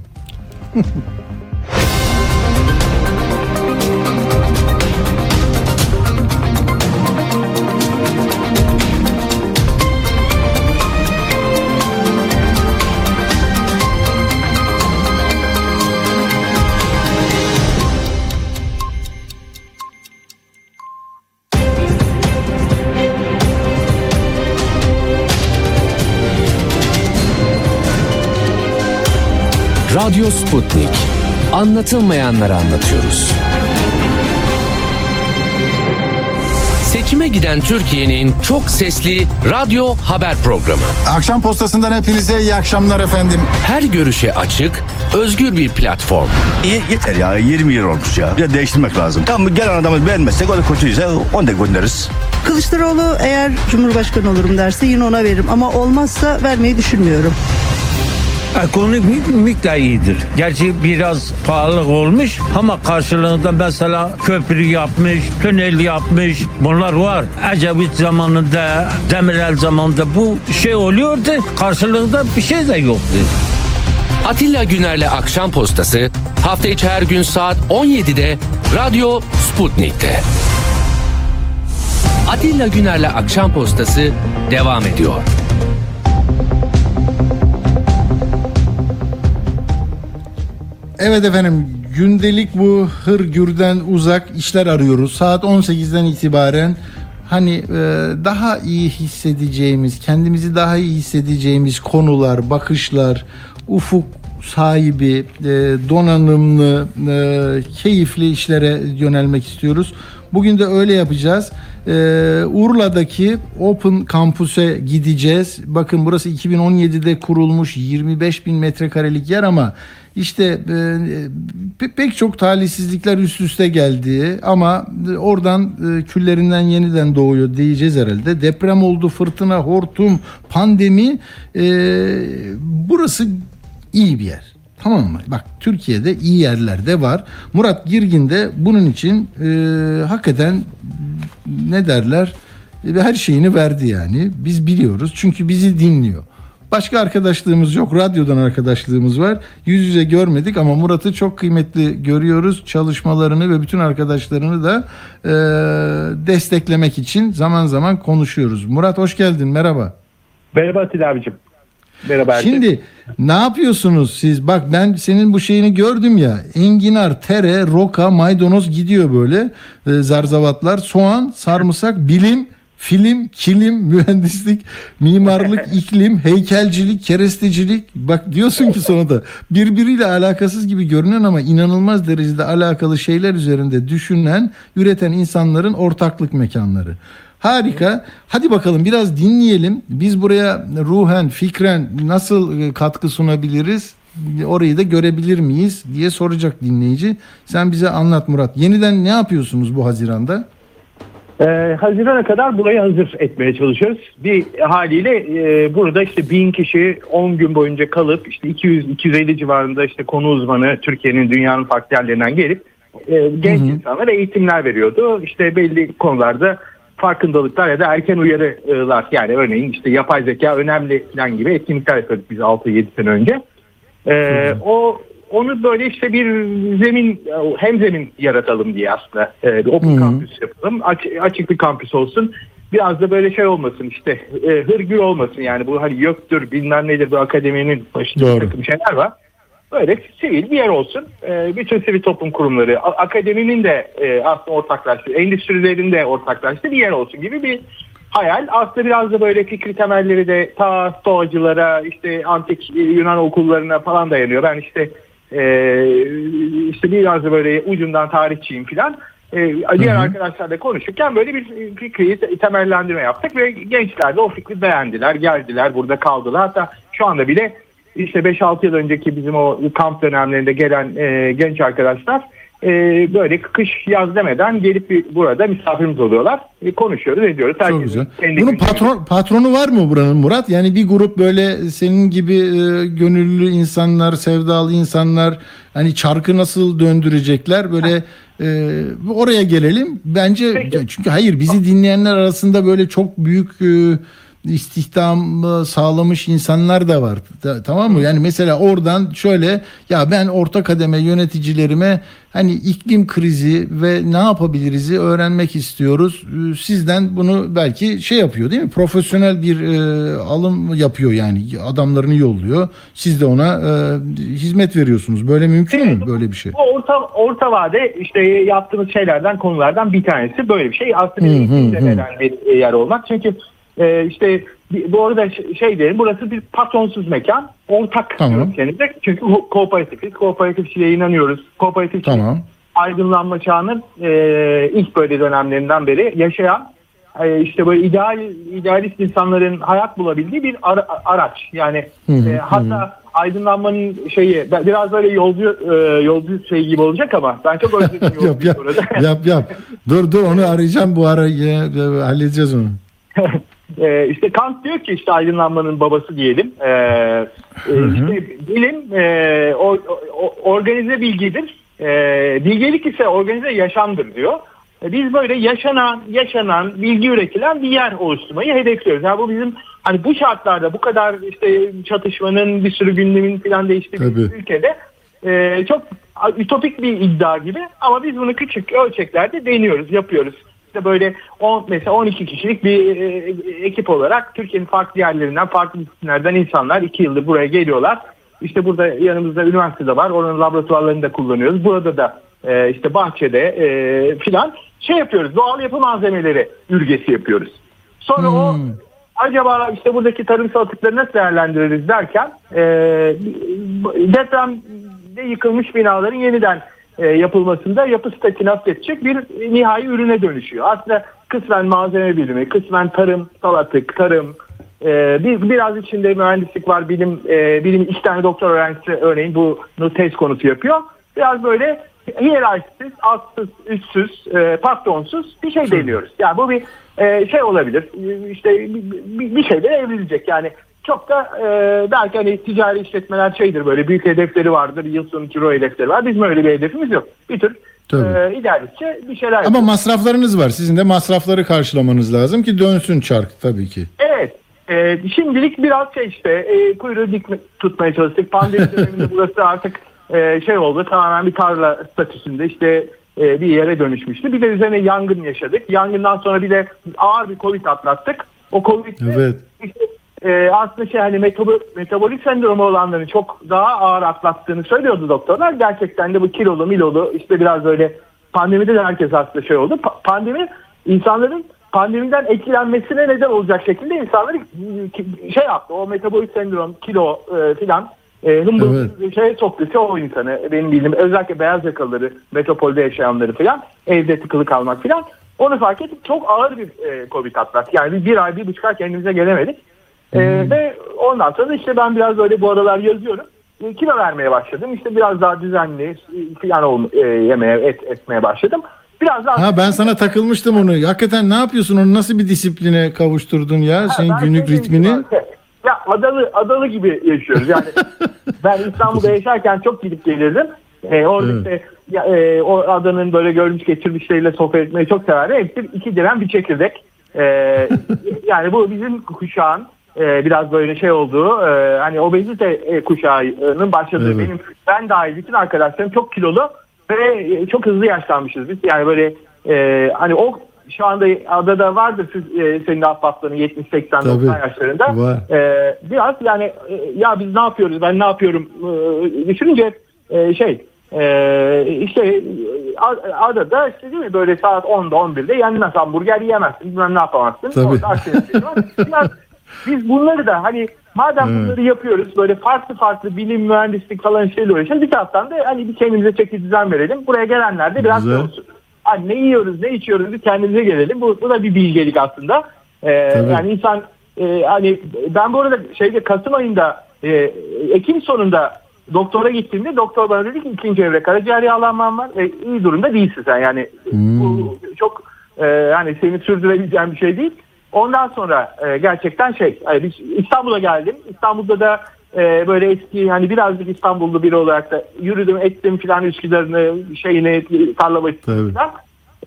Radyo Sputnik. Anlatılmayanları anlatıyoruz. Seçime giden Türkiye'nin çok sesli radyo haber programı. Akşam postasından hepinize iyi akşamlar efendim. Her görüşe açık, özgür bir platform. yeter ya 20 yıl olmuş ya. Bir de değiştirmek lazım. Tamam gelen adamı beğenmezsek o da kötüyse onu da göndeririz. Kılıçdaroğlu eğer Cumhurbaşkanı olurum derse yine ona veririm ama olmazsa vermeyi düşünmüyorum. Ekonomik mü- miktar iyidir. Gerçi biraz pahalı olmuş ama karşılığında mesela köprü yapmış, tünel yapmış. Bunlar var. Ecevit zamanında, Demirel zamanında bu şey oluyordu. Karşılığında bir şey de yoktu. Atilla Güner'le Akşam Postası hafta içi her gün saat 17'de Radyo Sputnik'te. Atilla Güner'le Akşam Postası devam ediyor. Evet efendim gündelik bu hırgürden uzak işler arıyoruz. Saat 18'den itibaren hani e, daha iyi hissedeceğimiz, kendimizi daha iyi hissedeceğimiz konular, bakışlar, ufuk sahibi, e, donanımlı, e, keyifli işlere yönelmek istiyoruz. Bugün de öyle yapacağız. Ee, Urla'daki Open Campus'e gideceğiz. Bakın burası 2017'de kurulmuş 25 bin metrekarelik yer ama işte e, pe- pek çok talihsizlikler üst üste geldi ama oradan e, küllerinden yeniden doğuyor diyeceğiz herhalde. Deprem oldu, fırtına, hortum, pandemi. E, burası iyi bir yer. Tamam mı? Bak Türkiye'de iyi yerler de var. Murat Girgin de bunun için e, hakikaten ne derler ve her şeyini verdi yani. Biz biliyoruz çünkü bizi dinliyor. Başka arkadaşlığımız yok. Radyodan arkadaşlığımız var. Yüz yüze görmedik ama Murat'ı çok kıymetli görüyoruz. Çalışmalarını ve bütün arkadaşlarını da e, desteklemek için zaman zaman konuşuyoruz. Murat hoş geldin. Merhaba. Merhaba Atilla abicim. Merhaba herkes. Şimdi ne yapıyorsunuz siz? Bak ben senin bu şeyini gördüm ya. Enginar, tere, roka, maydanoz gidiyor böyle. E, zarzavatlar, soğan, sarımsak, bilim, film, kilim, <laughs> mühendislik, mimarlık, <laughs> iklim, heykelcilik, kerestecilik. Bak diyorsun ki sonunda birbiriyle alakasız gibi görünen ama inanılmaz derecede alakalı şeyler üzerinde düşünen, üreten insanların ortaklık mekanları. Harika. Hadi bakalım biraz dinleyelim. Biz buraya ruhen, fikren nasıl e, katkı sunabiliriz? Orayı da görebilir miyiz diye soracak dinleyici. Sen bize anlat Murat. Yeniden ne yapıyorsunuz bu Haziran'da? Ee, Haziran'a kadar burayı hazır etmeye çalışıyoruz. Bir haliyle e, burada işte bin kişi 10 gün boyunca kalıp işte 200-250 civarında işte konu uzmanı Türkiye'nin dünyanın farklı yerlerinden gelip e, genç insanlara eğitimler veriyordu. İşte belli konularda farkındalıklar ya da erken uyarılar. Yani örneğin işte yapay zeka önemli falan gibi etkinlikler yapıyorduk biz 6-7 sene önce. Ee, o onu böyle işte bir zemin hem zemin yaratalım diye aslında ee, bir open kampüs yapalım. Aç, açık bir kampüs olsun. Biraz da böyle şey olmasın işte e, hırgür olmasın. Yani bu hani yoktur bilmem nedir bu akademinin başında bir takım şeyler var böyle sivil bir yer olsun ee, bütün sivil toplum kurumları akademinin de e, aslında ortaklaştığı endüstrilerin de ortaklaştığı bir yer olsun gibi bir hayal. Aslında biraz da böyle fikri temelleri de ta stoacılara, işte antik Yunan okullarına falan dayanıyor. Ben işte e, işte biraz da böyle ucundan tarihçiyim falan. E, diğer arkadaşlarla konuşurken böyle bir fikri temellendirme yaptık ve gençler de o fikri beğendiler, geldiler, burada kaldılar. Hatta şu anda bile işte 5-6 yıl önceki bizim o kamp dönemlerinde gelen e, genç arkadaşlar e, böyle kış yaz demeden gelip burada misafirimiz oluyorlar. E, konuşuyoruz, ediyoruz. Çok Herkesin güzel. kendi Bunun patron, patronu var mı buranın Murat? Yani bir grup böyle senin gibi e, gönüllü insanlar, sevdalı insanlar hani çarkı nasıl döndürecekler böyle e, oraya gelelim. Bence çünkü hayır bizi dinleyenler arasında böyle çok büyük e, istihdam e, sağlamış insanlar da var. Ta- Tamam mı? Yani mesela oradan şöyle ya ben orta kademe yöneticilerime hani iklim krizi ve ne yapabiliriz'i öğrenmek istiyoruz. Ee, Sizden bunu belki şey yapıyor değil mi? Profesyonel bir e, alım yapıyor yani. Adamlarını yolluyor. Siz de ona e, hizmet veriyorsunuz. Böyle mümkün mü böyle bir şey? Bu orta, orta vade işte yaptığımız şeylerden konulardan bir tanesi böyle bir şey. Aslında Hı, hı, hı. bir yer olmak. Çünkü e, işte bu arada şey diyelim burası bir patronsuz mekan. Ortak Tamam. kendimize. Çünkü ko- kooperatifiz. Kooperatifçiliğe inanıyoruz. Kooperatifçilik Tamam. aydınlanma çağının e, ilk böyle dönemlerinden beri yaşayan e, işte böyle ideal idealist insanların hayat bulabildiği bir ara- araç. Yani hı, e, hatta aydınlanmanın şeyi biraz böyle yolcu e, yolcu şey gibi olacak ama ben çok özledim <laughs> yap yap. yap yap. Dur dur onu arayacağım bu ara ya, ya, halledeceğiz onu. <laughs> e, işte Kant diyor ki işte aydınlanmanın babası diyelim. E, e, işte bilim e, o, o- organize bilgidir. E, bilgelik ise organize yaşamdır diyor. E, biz böyle yaşanan, yaşanan, bilgi üretilen bir yer oluşturmayı hedefliyoruz. Yani bu bizim hani bu şartlarda bu kadar işte çatışmanın bir sürü gündemin falan değiştiği bir ülkede e, çok ütopik bir iddia gibi ama biz bunu küçük ölçeklerde deniyoruz, yapıyoruz. İşte böyle 10 mesela 12 kişilik bir e, ekip olarak Türkiye'nin farklı yerlerinden, farklı disiplinlerden insanlar 2 yıldır buraya geliyorlar. İşte burada yanımızda üniversitede var. Oranın laboratuvarlarını da kullanıyoruz. Burada da e, işte bahçede e, filan şey yapıyoruz. Doğal yapı malzemeleri ürgesi yapıyoruz. Sonra o acaba işte buradaki tarımsal atıkları nasıl değerlendiririz derken e, depremde yıkılmış binaların yeniden e, yapılmasında yapı statini affedecek bir nihai ürüne dönüşüyor. Aslında kısmen malzeme bilimi, kısmen tarım, atık, tarım, e, bir, biraz içinde mühendislik var, bilim, e, bilim iki tane doktor öğrencisi örneğin bunu tez konusu yapıyor. Biraz böyle hiyerarşisiz, altsız, üstsüz, e, patronsuz bir şey deniyoruz. Yani bu bir e, şey olabilir, işte bir, bir, bir şeyler evrilecek yani. Çok da e, belki hani ticari işletmeler şeydir böyle büyük hedefleri vardır, yıl sonu ciro hedefleri var. Bizim öyle bir hedefimiz yok. Bir tür Tabii. e, ilerledikçe bir şeyler Ama masraflarınız var. Sizin de masrafları karşılamanız lazım ki dönsün çark tabii ki. Evet. E, şimdilik biraz şey işte e, kuyruğu dik tutmaya çalıştık. Pandemi <laughs> döneminde burası artık e, şey oldu tamamen bir tarla statüsünde işte e, bir yere dönüşmüştü. Bir de üzerine yangın yaşadık. Yangından sonra bir de ağır bir Covid atlattık. O Covid Evet. E, aslında şey hani metabo- metabolik sendromu olanların çok daha ağır atlattığını söylüyordu doktorlar. Gerçekten de bu kilolu milolu işte biraz böyle pandemide de herkes aslında şey oldu. Pa- pandemi insanların pandemiden etkilenmesine neden olacak şekilde insanları e, şey yaptı. O metabolik sendrom, kilo e, filan e, hımbıl bir şeye soktu çoğu insanı benim bildiğim özellikle beyaz yakalıları, metropolde yaşayanları filan evde tıkılı kalmak filan onu fark ettik. Çok ağır bir e, Covid atlattı. Yani bir ay, bir buçuk ay kendimize gelemedik. E, ve ondan sonra da işte ben biraz böyle bu aralar yazıyorum. E, kilo vermeye başladım. İşte biraz daha düzenli ol, e, yemeye, et, etmeye başladım. Biraz daha Ha ben sana takılmıştım onu. Hakikaten ne yapıyorsun onu nasıl bir disipline kavuşturdun ya senin ben günlük ritmini? Ya adalı adalı gibi yaşıyoruz. Yani <laughs> ben İstanbul'da yaşarken çok gidip gelirdim. E, orada Evet. işte ya, e, o adanın böyle görmüş geçirmişleriyle sohbet etmeyi çok severdim. Hepsi iki diren bir çekirdek. E, <laughs> yani bu bizim kuşağın e, biraz böyle şey olduğu e, hani obezite e, kuşağının başladığı Evet. benim ben dahil bütün arkadaşlarım çok kilolu ve e, çok hızlı yaşlanmışız biz. Yani böyle e, hani o şu anda adada vardır siz, e, senin ahbapların 70 80 Tabii, 90 yaşlarında. var. E, biraz yani e, ya biz ne yapıyoruz ben ne yapıyorum e, düşününce e, şey işte adada işte değil mi böyle saat 10'da 11'de yenmez hamburger yiyemezsin bilmem ne yapamazsın. Tabii. Orada Akdeniz <laughs> var. Biraz biz bunları da hani madem Evet. bunları yapıyoruz böyle farklı farklı bilim mühendislik falan şeyle uğraşıyoruz bir taraftan da hani bir kendimize çeki düzen verelim. Buraya gelenler de biraz olsun. Hani ne yiyoruz ne içiyoruz bir kendimize gelelim. Bu, bu da bir bilgelik aslında. Ee, Tabii. yani insan e, hani ben bu arada şeyde Kasım ayında e, Ekim sonunda doktora gittiğimde doktor bana dedi ki ikinci evre karaciğer yağlanman var ve iyi durumda değilsin sen yani bu çok e, hani seni sürdürebileceğin bir şey değil. Ondan sonra e, gerçekten şey biz İstanbul'a geldim. İstanbul'da da e, böyle eski hani birazcık İstanbullu biri olarak da yürüdüm ettim filan Üsküdar'ını şeyini tarla başını filan.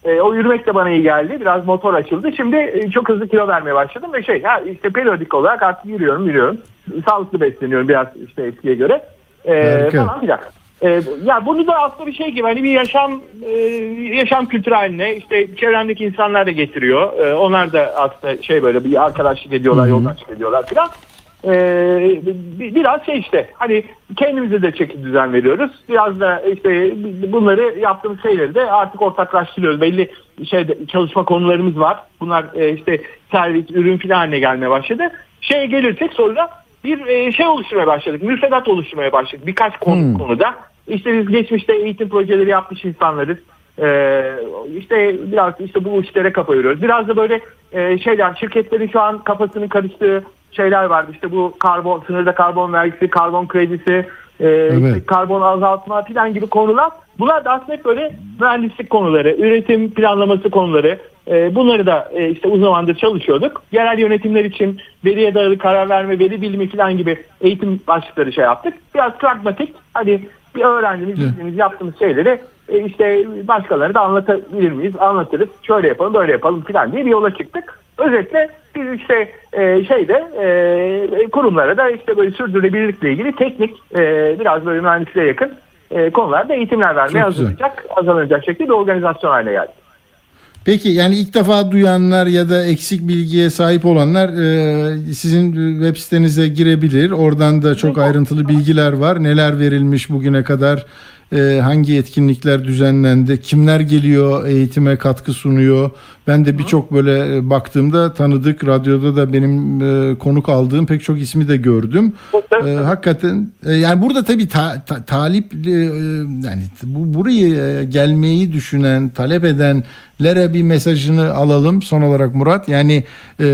E, o yürümek de bana iyi geldi. Biraz motor açıldı. Şimdi e, çok hızlı kilo vermeye başladım ve şey ha, işte periyodik olarak artık yürüyorum yürüyorum. Sağlıklı besleniyorum biraz işte eskiye göre. E, Harika. falan filan. E, ya bunu da aslında bir şey gibi hani bir yaşam e, yaşam kültürü haline işte çevremdeki insanlar da getiriyor. E, onlar da aslında şey böyle bir arkadaşlık ediyorlar, yoldaşlık ediyorlar filan. E, bi- biraz şey işte hani kendimize de çeki düzen veriyoruz. Biraz da işte bunları yaptığımız şeyleri de artık ortaklaştırıyoruz. Belli şey çalışma konularımız var. Bunlar e, işte servis, ürün filan haline gelmeye başladı. Şeye gelirsek sonra bir e, şey oluşturmaya başladık. Müfredat oluşturmaya başladık. Birkaç konu, konuda. İşte biz geçmişte eğitim projeleri yapmış insanlarız. Ee, işte biraz işte bu işlere kafa yoruyoruz. Biraz da böyle e, şeyler şirketlerin şu an kafasının karıştığı şeyler vardı. İşte bu karbon sınırda karbon vergisi, karbon kredisi, e, işte karbon azaltma falan gibi konular. Bunlar da aslında hep böyle mühendislik konuları, üretim planlaması konuları. E, bunları da e, işte uzun zamandır çalışıyorduk. Yerel yönetimler için veriye dayalı karar verme, veri bilimi falan gibi eğitim başlıkları şey yaptık. Biraz pragmatik, hani bir öğrendiğimiz, bildiğimiz, yaptığımız şeyleri e, işte başkalarına da anlatabilir miyiz? Anlatırız. Şöyle yapalım, böyle yapalım falan diye bir yola çıktık. Özetle biz işte e, şeyde e, kurumlara da işte böyle sürdürülebilirlikle ilgili teknik e, biraz böyle mühendisliğe yakın e, konularda eğitimler vermeye Çok güzel. hazırlayacak, hazırlanacak şekilde bir organizasyon haline geldi. Peki yani ilk defa duyanlar ya da eksik bilgiye sahip olanlar e, sizin web sitenize girebilir. Oradan da çok ayrıntılı bilgiler var. Neler verilmiş bugüne kadar, e, hangi etkinlikler düzenlendi, kimler geliyor eğitime katkı sunuyor. Ben de birçok böyle e, baktığımda tanıdık radyoda da benim e, konuk aldığım pek çok ismi de gördüm. E, hakikaten e, yani burada tabii ta, ta- talip e, yani bu burayı e, gelmeyi düşünen, talep edenlere bir mesajını alalım son olarak Murat. Yani e,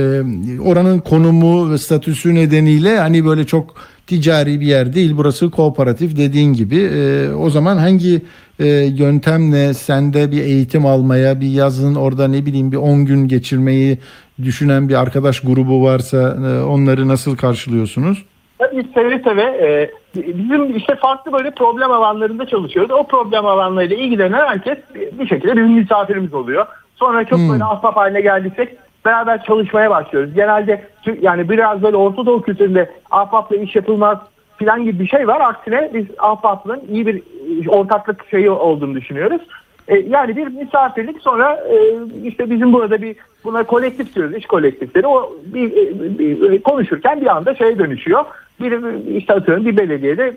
oranın konumu ve statüsü nedeniyle hani böyle çok ticari bir yer değil. Burası kooperatif dediğin gibi. E, o zaman hangi e, yöntemle sende bir eğitim almaya, bir yazın orada ne bileyim bir 10 gün geçirmeyi düşünen bir arkadaş grubu varsa e, onları nasıl karşılıyorsunuz? Biz seve seve e, bizim işte farklı böyle problem alanlarında çalışıyoruz. O problem alanlarıyla ilgilenen herkes bir şekilde bizim misafirimiz oluyor. Sonra çok böyle ahbap haline geldiysek beraber çalışmaya başlıyoruz. Genelde yani biraz böyle Orta Doğu kültüründe ahbapla iş yapılmaz falan gibi bir şey var. Aksine biz ahbaplığın iyi bir e, ortaklık şeyi olduğunu düşünüyoruz. E, yani bir misafirlik sonra e, işte bizim burada bir buna kolektif diyoruz iş kolektifleri o bir, e, bir- e, konuşurken bir anda şeye dönüşüyor. Bir işte atıyorum bir belediyede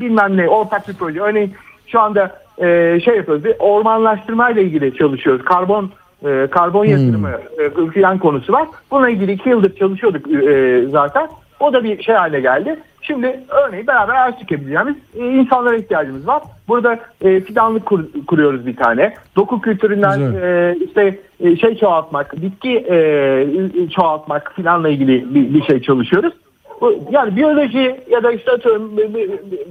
bilmem ne ortak bir proje. Örneğin şu anda e, şey yapıyoruz bir ormanlaştırma ile ilgili çalışıyoruz. Karbon e, karbon yatırımı e, filan konusu var. Bununla ilgili iki yıldır çalışıyorduk e, zaten. O da bir şey hale geldi. Şimdi örneğin beraber ağaç dikebileceğimiz e, insanlara ihtiyacımız var. Burada e, fidanlık kur- kuruyoruz bir tane. Doku kültüründen e, işte e, şey çoğaltmak, bitki e, çoğaltmak filanla ilgili bir, bir şey çalışıyoruz. Bu, yani biyoloji ya da işte atıyorum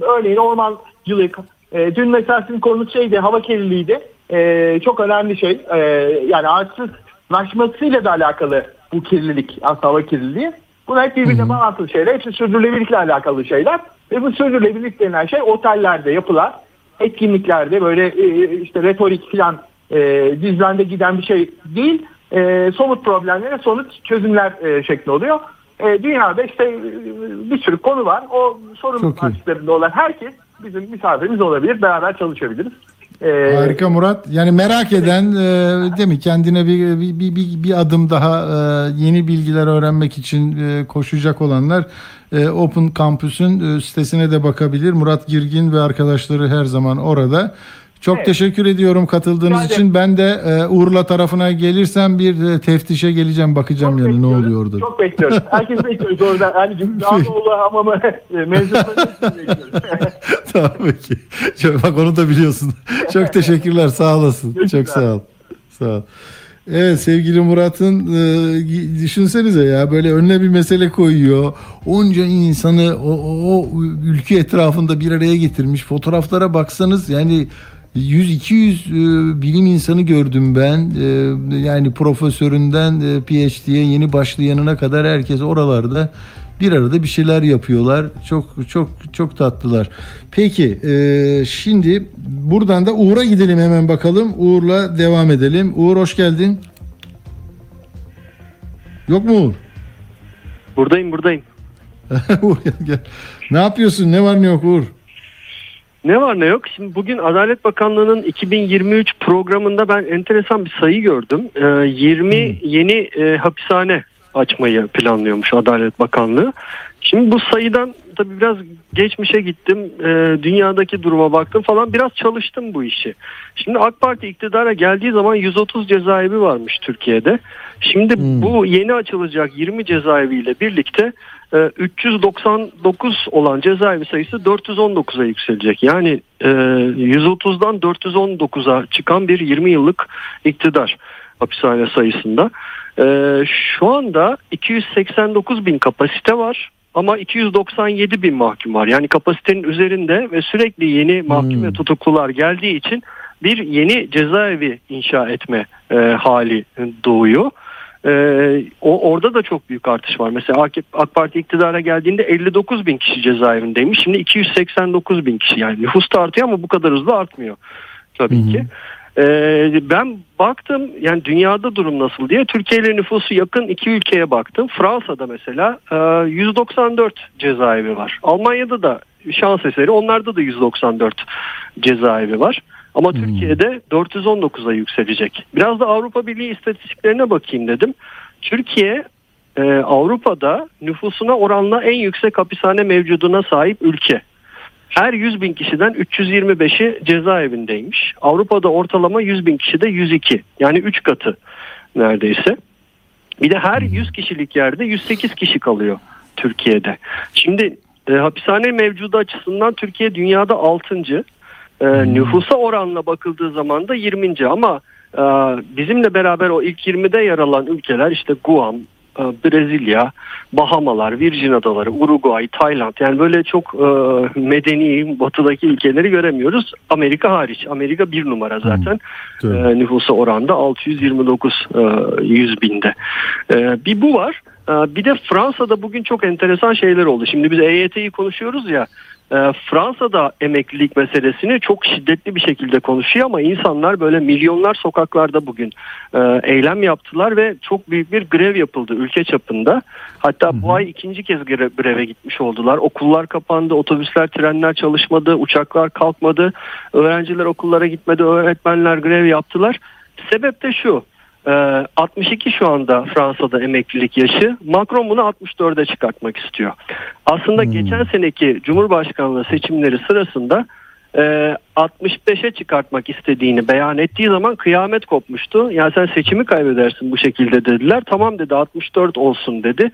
örneğin ormancılık. E, dün mesela sizin konunuz şeydi hava kirliliğiydi. E, çok önemli şey. E, yani ağaçsızlaşmasıyla da alakalı bu kirlilik aslında hava kirliliği. Bunlar hep birbirine bağlantılı şeyler. Hepsi sürdürülebilirlikle alakalı şeyler. Ve bu sürdürülebilirlik denen şey otellerde yapılan etkinliklerde böyle e, işte retorik falan e, dizlende giden bir şey değil. E, somut problemlere somut çözümler e, şekli oluyor. E, dünyada işte e, bir sürü konu var. O sorun başlıklarında olan herkes bizim misafirimiz olabilir. Beraber çalışabiliriz. E, Harika Murat. Yani merak eden e, değil mi kendine bir, bir, bir, bir, bir adım daha e, yeni bilgiler öğrenmek için e, koşacak olanlar e, Open Campus'un e, sitesine de bakabilir. Murat Girgin ve arkadaşları her zaman orada. Çok Evet. teşekkür ediyorum katıldığınız Rica için. Ben de e, Urla tarafına gelirsem bir e, teftişe geleceğim bakacağım yani ne oluyor orada. Çok bekliyoruz. Herkes bekliyoruz orada. Hani Dağlıoğlu <laughs> hamamı e, mevzuatları için bekliyoruz. <laughs> tamam peki. Çok, bak onu da biliyorsun. Çok teşekkürler. Sağ olasın. Çok sağ ol. Sağ ol. Evet sevgili Murat'ın e, düşünsenize ya böyle önüne bir mesele koyuyor. Onca insanı o, o, o ülke etrafında bir araya getirmiş. Fotoğraflara baksanız yani 100-200 e, bilim insanı gördüm ben. E, yani profesöründen e, PhD'ye yeni başlayanına kadar herkes oralarda bir arada bir şeyler yapıyorlar. Çok çok çok tatlılar. Peki e, şimdi buradan da Uğur'a gidelim hemen bakalım. Uğur'la devam edelim. Uğur hoş geldin. Yok mu Uğur? Buradayım buradayım. <laughs> Uğur gel, gel. Ne yapıyorsun? Ne var ne yok Uğur? Ne var ne yok? Şimdi bugün Adalet Bakanlığı'nın 2023 programında ben enteresan bir sayı gördüm. Ee, 20 yeni e, hapishane açmayı planlıyormuş Adalet Bakanlığı. Şimdi bu sayıdan tabii biraz geçmişe gittim. Ee, dünyadaki duruma baktım falan. Biraz çalıştım bu işi. Şimdi AK Parti iktidara geldiği zaman 130 cezaevi varmış Türkiye'de. Şimdi bu yeni açılacak 20 cezaeviyle birlikte e, 399 olan cezaevi sayısı 419'a yükselecek. Yani e, 130'dan 419'a çıkan bir 20 yıllık iktidar hapishane sayısında. E, şu anda 289 bin kapasite var. Ama 297 bin mahkum var. Yani kapasitenin üzerinde ve sürekli yeni mahkum ve tutuklular geldiği için bir yeni cezaevi inşa etme e, hali doğuyor. Ee, o orada da çok büyük artış var. Mesela AK, AK Parti iktidara geldiğinde 59 bin kişi cezaevindeymiş. Şimdi 289 bin kişi. Yani nüfus da artıyor ama bu kadar hızlı artmıyor tabii ki. Ee, ben baktım yani dünyada durum nasıl diye. Türkiye ile nüfusu yakın iki ülkeye baktım. Fransa'da mesela e, 194 cezaevi var. Almanya'da da şans eseri onlarda da 194 cezaevi var. Ama Türkiye'de 419'a yükselecek. Biraz da Avrupa Birliği istatistiklerine bakayım dedim. Türkiye e, Avrupa'da nüfusuna oranla en yüksek hapishane mevcuduna sahip ülke. Her 100 bin kişiden 325'i cezaevindeymiş. Avrupa'da ortalama 100 bin kişide 102. Yani 3 katı neredeyse. Bir de her 100 kişilik yerde 108 kişi kalıyor Türkiye'de. Şimdi e, hapishane mevcudu açısından Türkiye dünyada 6. E, nüfusa oranla bakıldığı zaman da 20. ama e, bizimle beraber o ilk 20'de yer alan ülkeler işte Guam, e, Brezilya, Bahamalar, Virgin Adaları, Uruguay, Tayland yani böyle çok e, medeni batıdaki ülkeleri göremiyoruz. Amerika hariç. Amerika bir numara zaten e, nüfusa oranda 629 e, 100 binde. E, bir bu var. Ee, Bir de Fransa'da bugün çok enteresan şeyler oldu. Şimdi biz EYT'yi konuşuyoruz ya. E, Fransa'da emeklilik meselesini çok şiddetli bir şekilde konuşuyor ama insanlar böyle milyonlar sokaklarda bugün e, eylem yaptılar ve çok büyük bir grev yapıldı ülke çapında. Hatta bu ay ikinci kez gre- greve gitmiş oldular. Okullar kapandı, otobüsler, trenler çalışmadı, uçaklar kalkmadı, öğrenciler okullara gitmedi, öğretmenler grev yaptılar. Sebep de şu. E, 62 şu anda Fransa'da emeklilik yaşı. Macron bunu 64'e çıkartmak istiyor. Aslında geçen seneki Cumhurbaşkanlığı seçimleri sırasında e, 65'e çıkartmak istediğini beyan ettiği zaman kıyamet kopmuştu. Yani sen seçimi kaybedersin bu şekilde dediler. Tamam dedi 64 olsun dedi.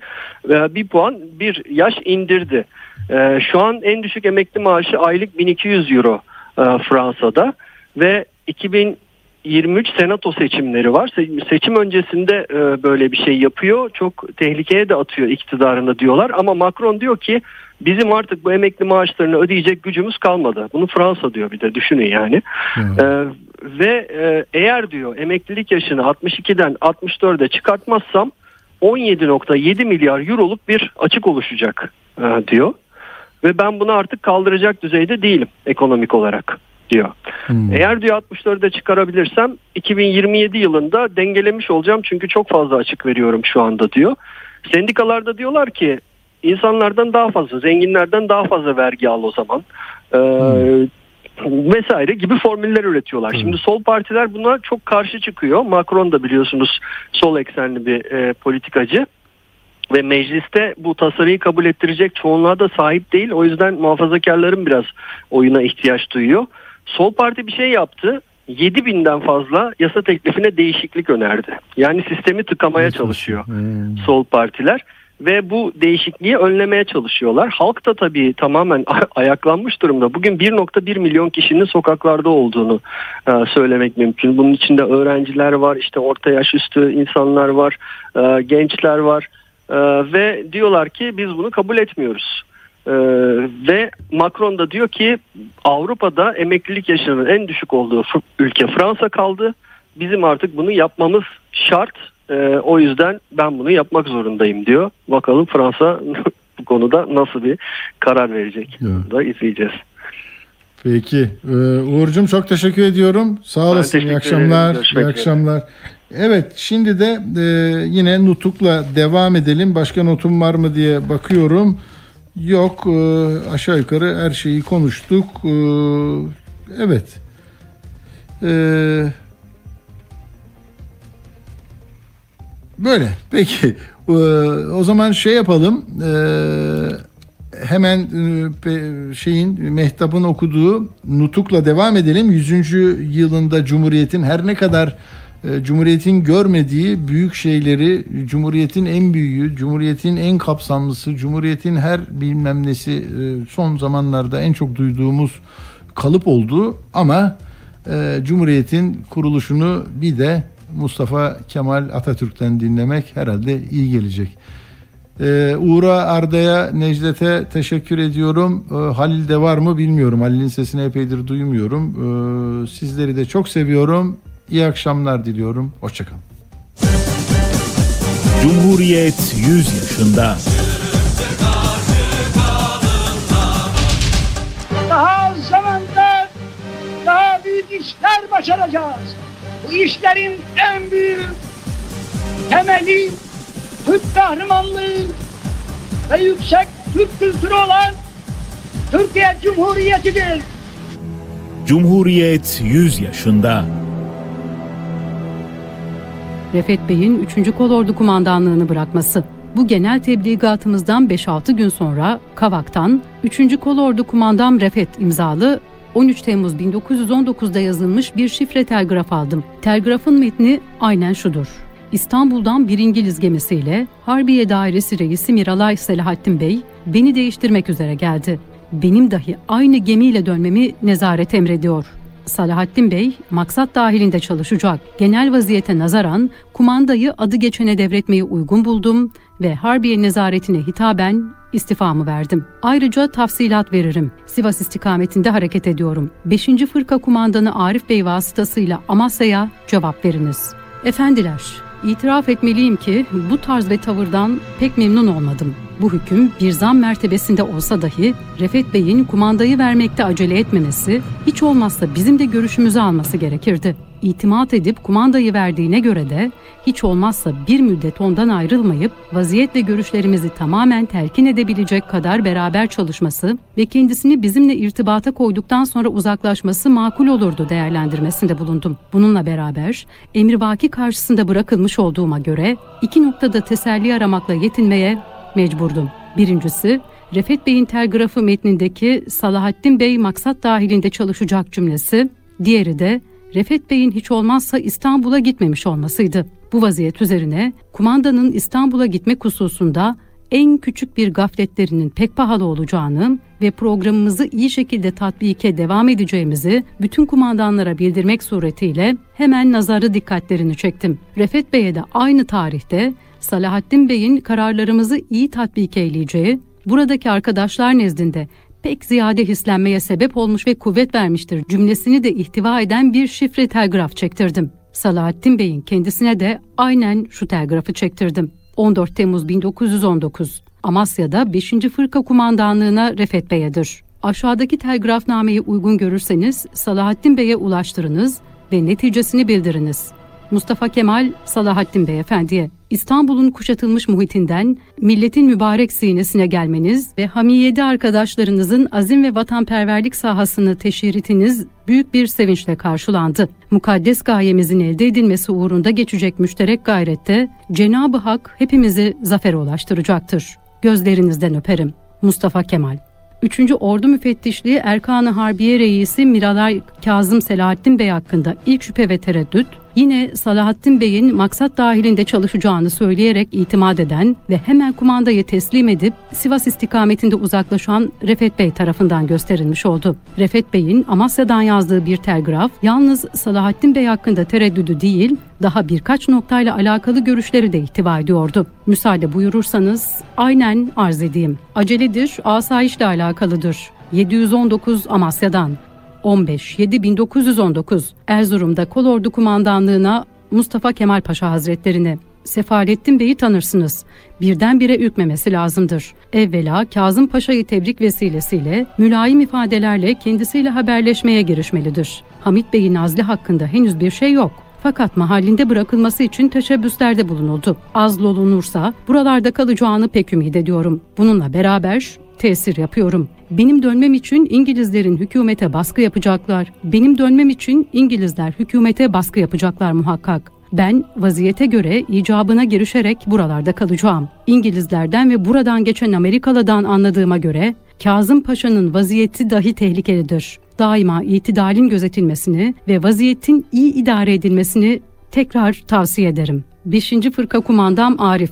Bir puan bir yaş indirdi. E, şu an en düşük emekli maaşı aylık 1200 euro e, Fransa'da ve 2000 23 senato seçimleri var. Se- Seçim öncesinde e, böyle bir şey yapıyor. Çok tehlikeye de atıyor iktidarını diyorlar. Ama Macron diyor ki bizim artık bu emekli maaşlarını ödeyecek gücümüz kalmadı. Bunu Fransa diyor bir de düşünün yani. E, ve e, eğer diyor emeklilik yaşını 62'den 64'e çıkartmazsam 17.7 milyar euroluk bir açık oluşacak diyor. Ve ben bunu artık kaldıracak düzeyde değilim ekonomik olarak diyor. Eğer diyor 64'e çıkarabilirsem 2027 yılında dengelemiş olacağım çünkü çok fazla açık veriyorum şu anda diyor. Sendikalarda diyorlar ki insanlardan daha fazla, zenginlerden daha fazla vergi al o zaman. Ee, vesaire gibi formüller üretiyorlar. Şimdi sol partiler buna çok karşı çıkıyor. Macron da biliyorsunuz sol eksenli bir e, politikacı ve mecliste bu tasarıyı kabul ettirecek çoğunluğa da sahip değil. O yüzden muhafazakarların biraz oyuna ihtiyaç duyuyor. Sol parti bir şey yaptı. 7 binden fazla yasa teklifine değişiklik önerdi. Yani sistemi tıkamaya çalışıyor sol partiler ve bu değişikliği önlemeye çalışıyorlar. Halk da tabii tamamen <laughs> ayaklanmış durumda. Bugün 1.1 milyon kişinin sokaklarda olduğunu e, söylemek mümkün. Bunun içinde öğrenciler var, işte orta yaş üstü insanlar var, e, gençler var E, ve diyorlar ki biz bunu kabul etmiyoruz. Ee, ve Macron da diyor ki Avrupa'da emeklilik yaşının en düşük olduğu ülke Fransa kaldı. Bizim artık bunu yapmamız şart. Ee, o yüzden ben bunu yapmak zorundayım diyor. Bakalım Fransa <laughs> bu konuda nasıl bir karar verecek. Bunu da izleyeceğiz. Peki. Ee, Uğur'cum çok teşekkür ediyorum. Sağ olasın. İyi akşamlar. İyi akşamlar. Evet şimdi de e, yine Nutuk'la devam edelim. Başka notum var mı diye bakıyorum. Yok e, aşağı yukarı her şeyi konuştuk. E, evet. E, böyle. Peki. E, o zaman şey yapalım. E, hemen e, şeyin Mehtap'ın okuduğu Nutuk'la devam edelim. 100. yılında Cumhuriyet'in her ne kadar Cumhuriyet'in görmediği büyük şeyleri, Cumhuriyet'in en büyüğü, Cumhuriyet'in en kapsamlısı, Cumhuriyet'in her bilmem nesi e, son zamanlarda en çok duyduğumuz kalıp oldu ama e, Cumhuriyet'in kuruluşunu bir de Mustafa Kemal Atatürk'ten dinlemek herhalde iyi gelecek. Ee, Uğur'a, Arda'ya, Necdet'e teşekkür ediyorum. Ee, Halil de var mı bilmiyorum. Halil'in sesini epeydir duymuyorum. Sizleri de çok seviyorum. İyi akşamlar diliyorum. Hoşçakalın. Cumhuriyet 100 yaşında. Daha az zamanda daha büyük işler başaracağız. Bu işlerin en büyük temeli Türk kahramanlığı ve yüksek Türk kültürü olan Türkiye Cumhuriyeti'dir. Cumhuriyet 100 yaşında. Refet Bey'in 3. Kolordu kumandanlığını bırakması. Bu genel tebligatımızdan 5-6 gün sonra Kavak'tan 3. Kolordu kumandan Refet imzalı 13 Temmuz 1919'da yazılmış bir şifre telgraf aldım. Telgrafın metni aynen şudur. İstanbul'dan bir İngiliz gemisiyle Harbiye Dairesi Reisi Miralay Selahattin Bey beni değiştirmek üzere geldi. Benim dahi aynı gemiyle dönmemi nezaret emrediyor. Salahattin Bey maksat dahilinde çalışacak. Genel vaziyete nazaran kumandayı adı geçene devretmeyi uygun buldum ve Harbiye nezaretine hitaben istifamı verdim. Ayrıca tafsilat veririm. Sivas istikametinde hareket ediyorum. 5. Fırka kumandanı Arif Bey vasıtasıyla Amasya'ya cevap veriniz. Efendiler, İtiraf etmeliyim ki bu tarz ve tavırdan pek memnun olmadım. Bu hüküm bir zam mertebesinde olsa dahi Refet Bey'in kumandayı vermekte acele etmemesi, hiç olmazsa bizim de görüşümüzü alması gerekirdi. İtimat edip kumandayı verdiğine göre de hiç olmazsa bir müddet ondan ayrılmayıp vaziyet ve görüşlerimizi tamamen telkin edebilecek kadar beraber çalışması ve kendisini bizimle irtibata koyduktan sonra uzaklaşması makul olurdu değerlendirmesinde bulundum. Bununla beraber emrivaki karşısında bırakılmış olduğuma göre iki noktada teselli aramakla yetinmeye mecburdum. Birincisi, Refet Bey'in telgrafı metnindeki Salahattin Bey maksat dahilinde çalışacak cümlesi, diğeri de Refet Bey'in hiç olmazsa İstanbul'a gitmemiş olmasıydı. Bu vaziyet üzerine kumandanın İstanbul'a gitmek hususunda en küçük bir gafletlerinin pek pahalı olacağını ve programımızı iyi şekilde tatbike devam edeceğimizi bütün kumandanlara bildirmek suretiyle hemen nazarı dikkatlerini çektim. Refet Bey'e de aynı tarihte Salahattin Bey'in kararlarımızı iyi tatbik eyleyeceği, buradaki arkadaşlar nezdinde pek ziyade hislenmeye sebep olmuş ve kuvvet vermiştir cümlesini de ihtiva eden bir şifre telgraf çektirdim. Salahattin Bey'in kendisine de aynen şu telgrafı çektirdim. 14 Temmuz 1919 Amasya'da 5. Fırka Kumandanlığına Refet Bey'edir. Aşağıdaki telgrafnameyi uygun görürseniz Salahattin Bey'e ulaştırınız ve neticesini bildiriniz. Mustafa Kemal Salahattin Beyefendi'ye İstanbul'un kuşatılmış muhitinden milletin mübarek sinesine gelmeniz ve hamiyede arkadaşlarınızın azim ve vatanperverlik sahasını teşhiritiniz büyük bir sevinçle karşılandı. Mukaddes gayemizin elde edilmesi uğrunda geçecek müşterek gayrette Cenab-ı Hak hepimizi zafere ulaştıracaktır. Gözlerinizden öperim. Mustafa Kemal 3. Ordu Müfettişliği Erkan-ı Harbiye Reisi Miralay Kazım Selahattin Bey hakkında ilk şüphe ve tereddüt, yine Salahattin Bey'in maksat dahilinde çalışacağını söyleyerek itimat eden ve hemen kumandayı teslim edip Sivas istikametinde uzaklaşan Refet Bey tarafından gösterilmiş oldu. Refet Bey'in Amasya'dan yazdığı bir telgraf yalnız Salahattin Bey hakkında tereddüdü değil, daha birkaç noktayla alakalı görüşleri de ihtiva ediyordu. Müsaade buyurursanız aynen arz edeyim. Aceledir, asayişle alakalıdır. 719 Amasya'dan 15-7-1919 Erzurum'da Kolordu Kumandanlığına Mustafa Kemal Paşa Hazretlerini Sefalettin Bey'i tanırsınız. Birdenbire ürkmemesi lazımdır. Evvela Kazım Paşa'yı tebrik vesilesiyle mülayim ifadelerle kendisiyle haberleşmeye girişmelidir. Hamit Bey'in azli hakkında henüz bir şey yok. Fakat mahallinde bırakılması için teşebbüslerde bulunuldu. Azl olunursa buralarda kalacağını pek ümit ediyorum. Bununla beraber tesir yapıyorum. Benim dönmem için İngilizlerin hükümete baskı yapacaklar. Benim dönmem için İngilizler hükümete baskı yapacaklar muhakkak. Ben vaziyete göre icabına girişerek buralarda kalacağım. İngilizlerden ve buradan geçen Amerikalı'dan anladığıma göre Kazım Paşa'nın vaziyeti dahi tehlikelidir. Daima itidalin gözetilmesini ve vaziyetin iyi idare edilmesini tekrar tavsiye ederim. 5. Fırka Kumandam Arif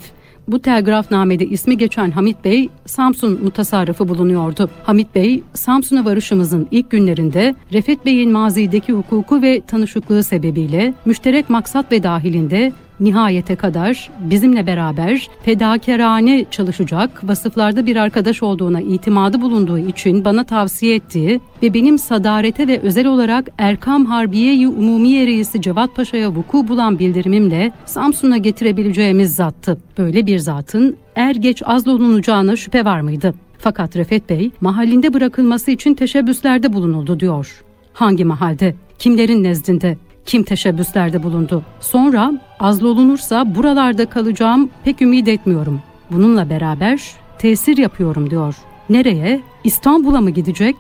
bu telgrafnamede ismi geçen Hamit Bey, Samsun mutasarrıfı bulunuyordu. Hamit Bey, Samsun'a varışımızın ilk günlerinde Refet Bey'in mazideki hukuku ve tanışıklığı sebebiyle müşterek maksat ve dahilinde nihayete kadar bizimle beraber fedakarane çalışacak vasıflarda bir arkadaş olduğuna itimadı bulunduğu için bana tavsiye ettiği ve benim sadarete ve özel olarak Erkam Harbiye-i Umumiye Reisi Cevat Paşa'ya vuku bulan bildirimimle Samsun'a getirebileceğimiz zattı. Böyle bir zatın er geç azlolunacağına şüphe var mıydı? Fakat Refet Bey mahallinde bırakılması için teşebbüslerde bulunuldu diyor. Hangi mahalde? Kimlerin nezdinde? Kim teşebbüslerde bulundu. Sonra azlolunursa buralarda kalacağım pek ümit etmiyorum. Bununla beraber tesir yapıyorum diyor. Nereye? İstanbul'a mı gidecek?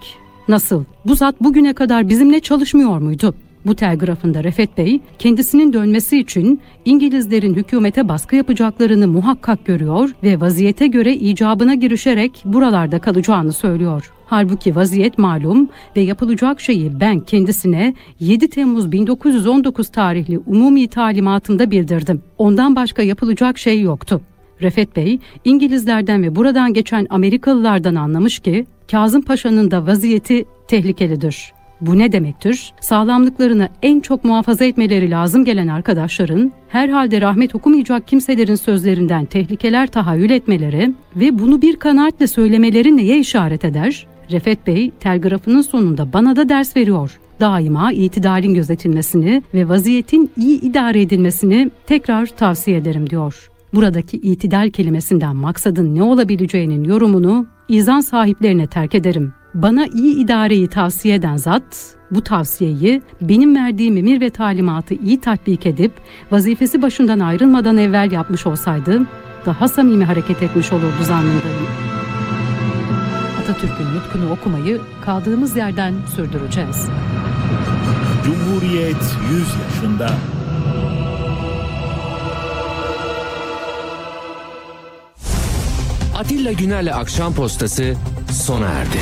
Nasıl? Bu zat bugüne kadar bizimle çalışmıyor muydu? Bu telgrafında Refet Bey kendisinin dönmesi için İngilizlerin hükümete baskı yapacaklarını muhakkak görüyor ve vaziyete göre icabına girişerek buralarda kalacağını söylüyor. Halbuki vaziyet malum ve yapılacak şeyi ben kendisine 7 Temmuz 1919 tarihli umumi talimatında bildirdim. Ondan başka yapılacak şey yoktu. Refet Bey, İngilizlerden ve buradan geçen Amerikalılardan anlamış ki Kazım Paşa'nın da vaziyeti tehlikelidir. Bu ne demektir? Sağlamlıklarını en çok muhafaza etmeleri lazım gelen arkadaşların, herhalde rahmet okumayacak kimselerin sözlerinden tehlikeler tahayyül etmeleri ve bunu bir kanaatle söylemeleri neye işaret eder? Refet Bey telgrafının sonunda bana da ders veriyor. daima itidalin gözetilmesini ve vaziyetin iyi idare edilmesini tekrar tavsiye ederim diyor. Buradaki itidal kelimesinden maksadın ne olabileceğinin yorumunu izan sahiplerine terk ederim. Bana iyi idareyi tavsiye eden zat, bu tavsiyeyi benim verdiğim emir ve talimatı iyi tatbik edip vazifesi başından ayrılmadan evvel yapmış olsaydı daha samimi hareket etmiş olurdu zannındayım. Atatürk'ün nutkunu okumayı kaldığımız yerden sürdüreceğiz. Cumhuriyet 100 yaşında. Atilla Güner'le Akşam Postası sona erdi.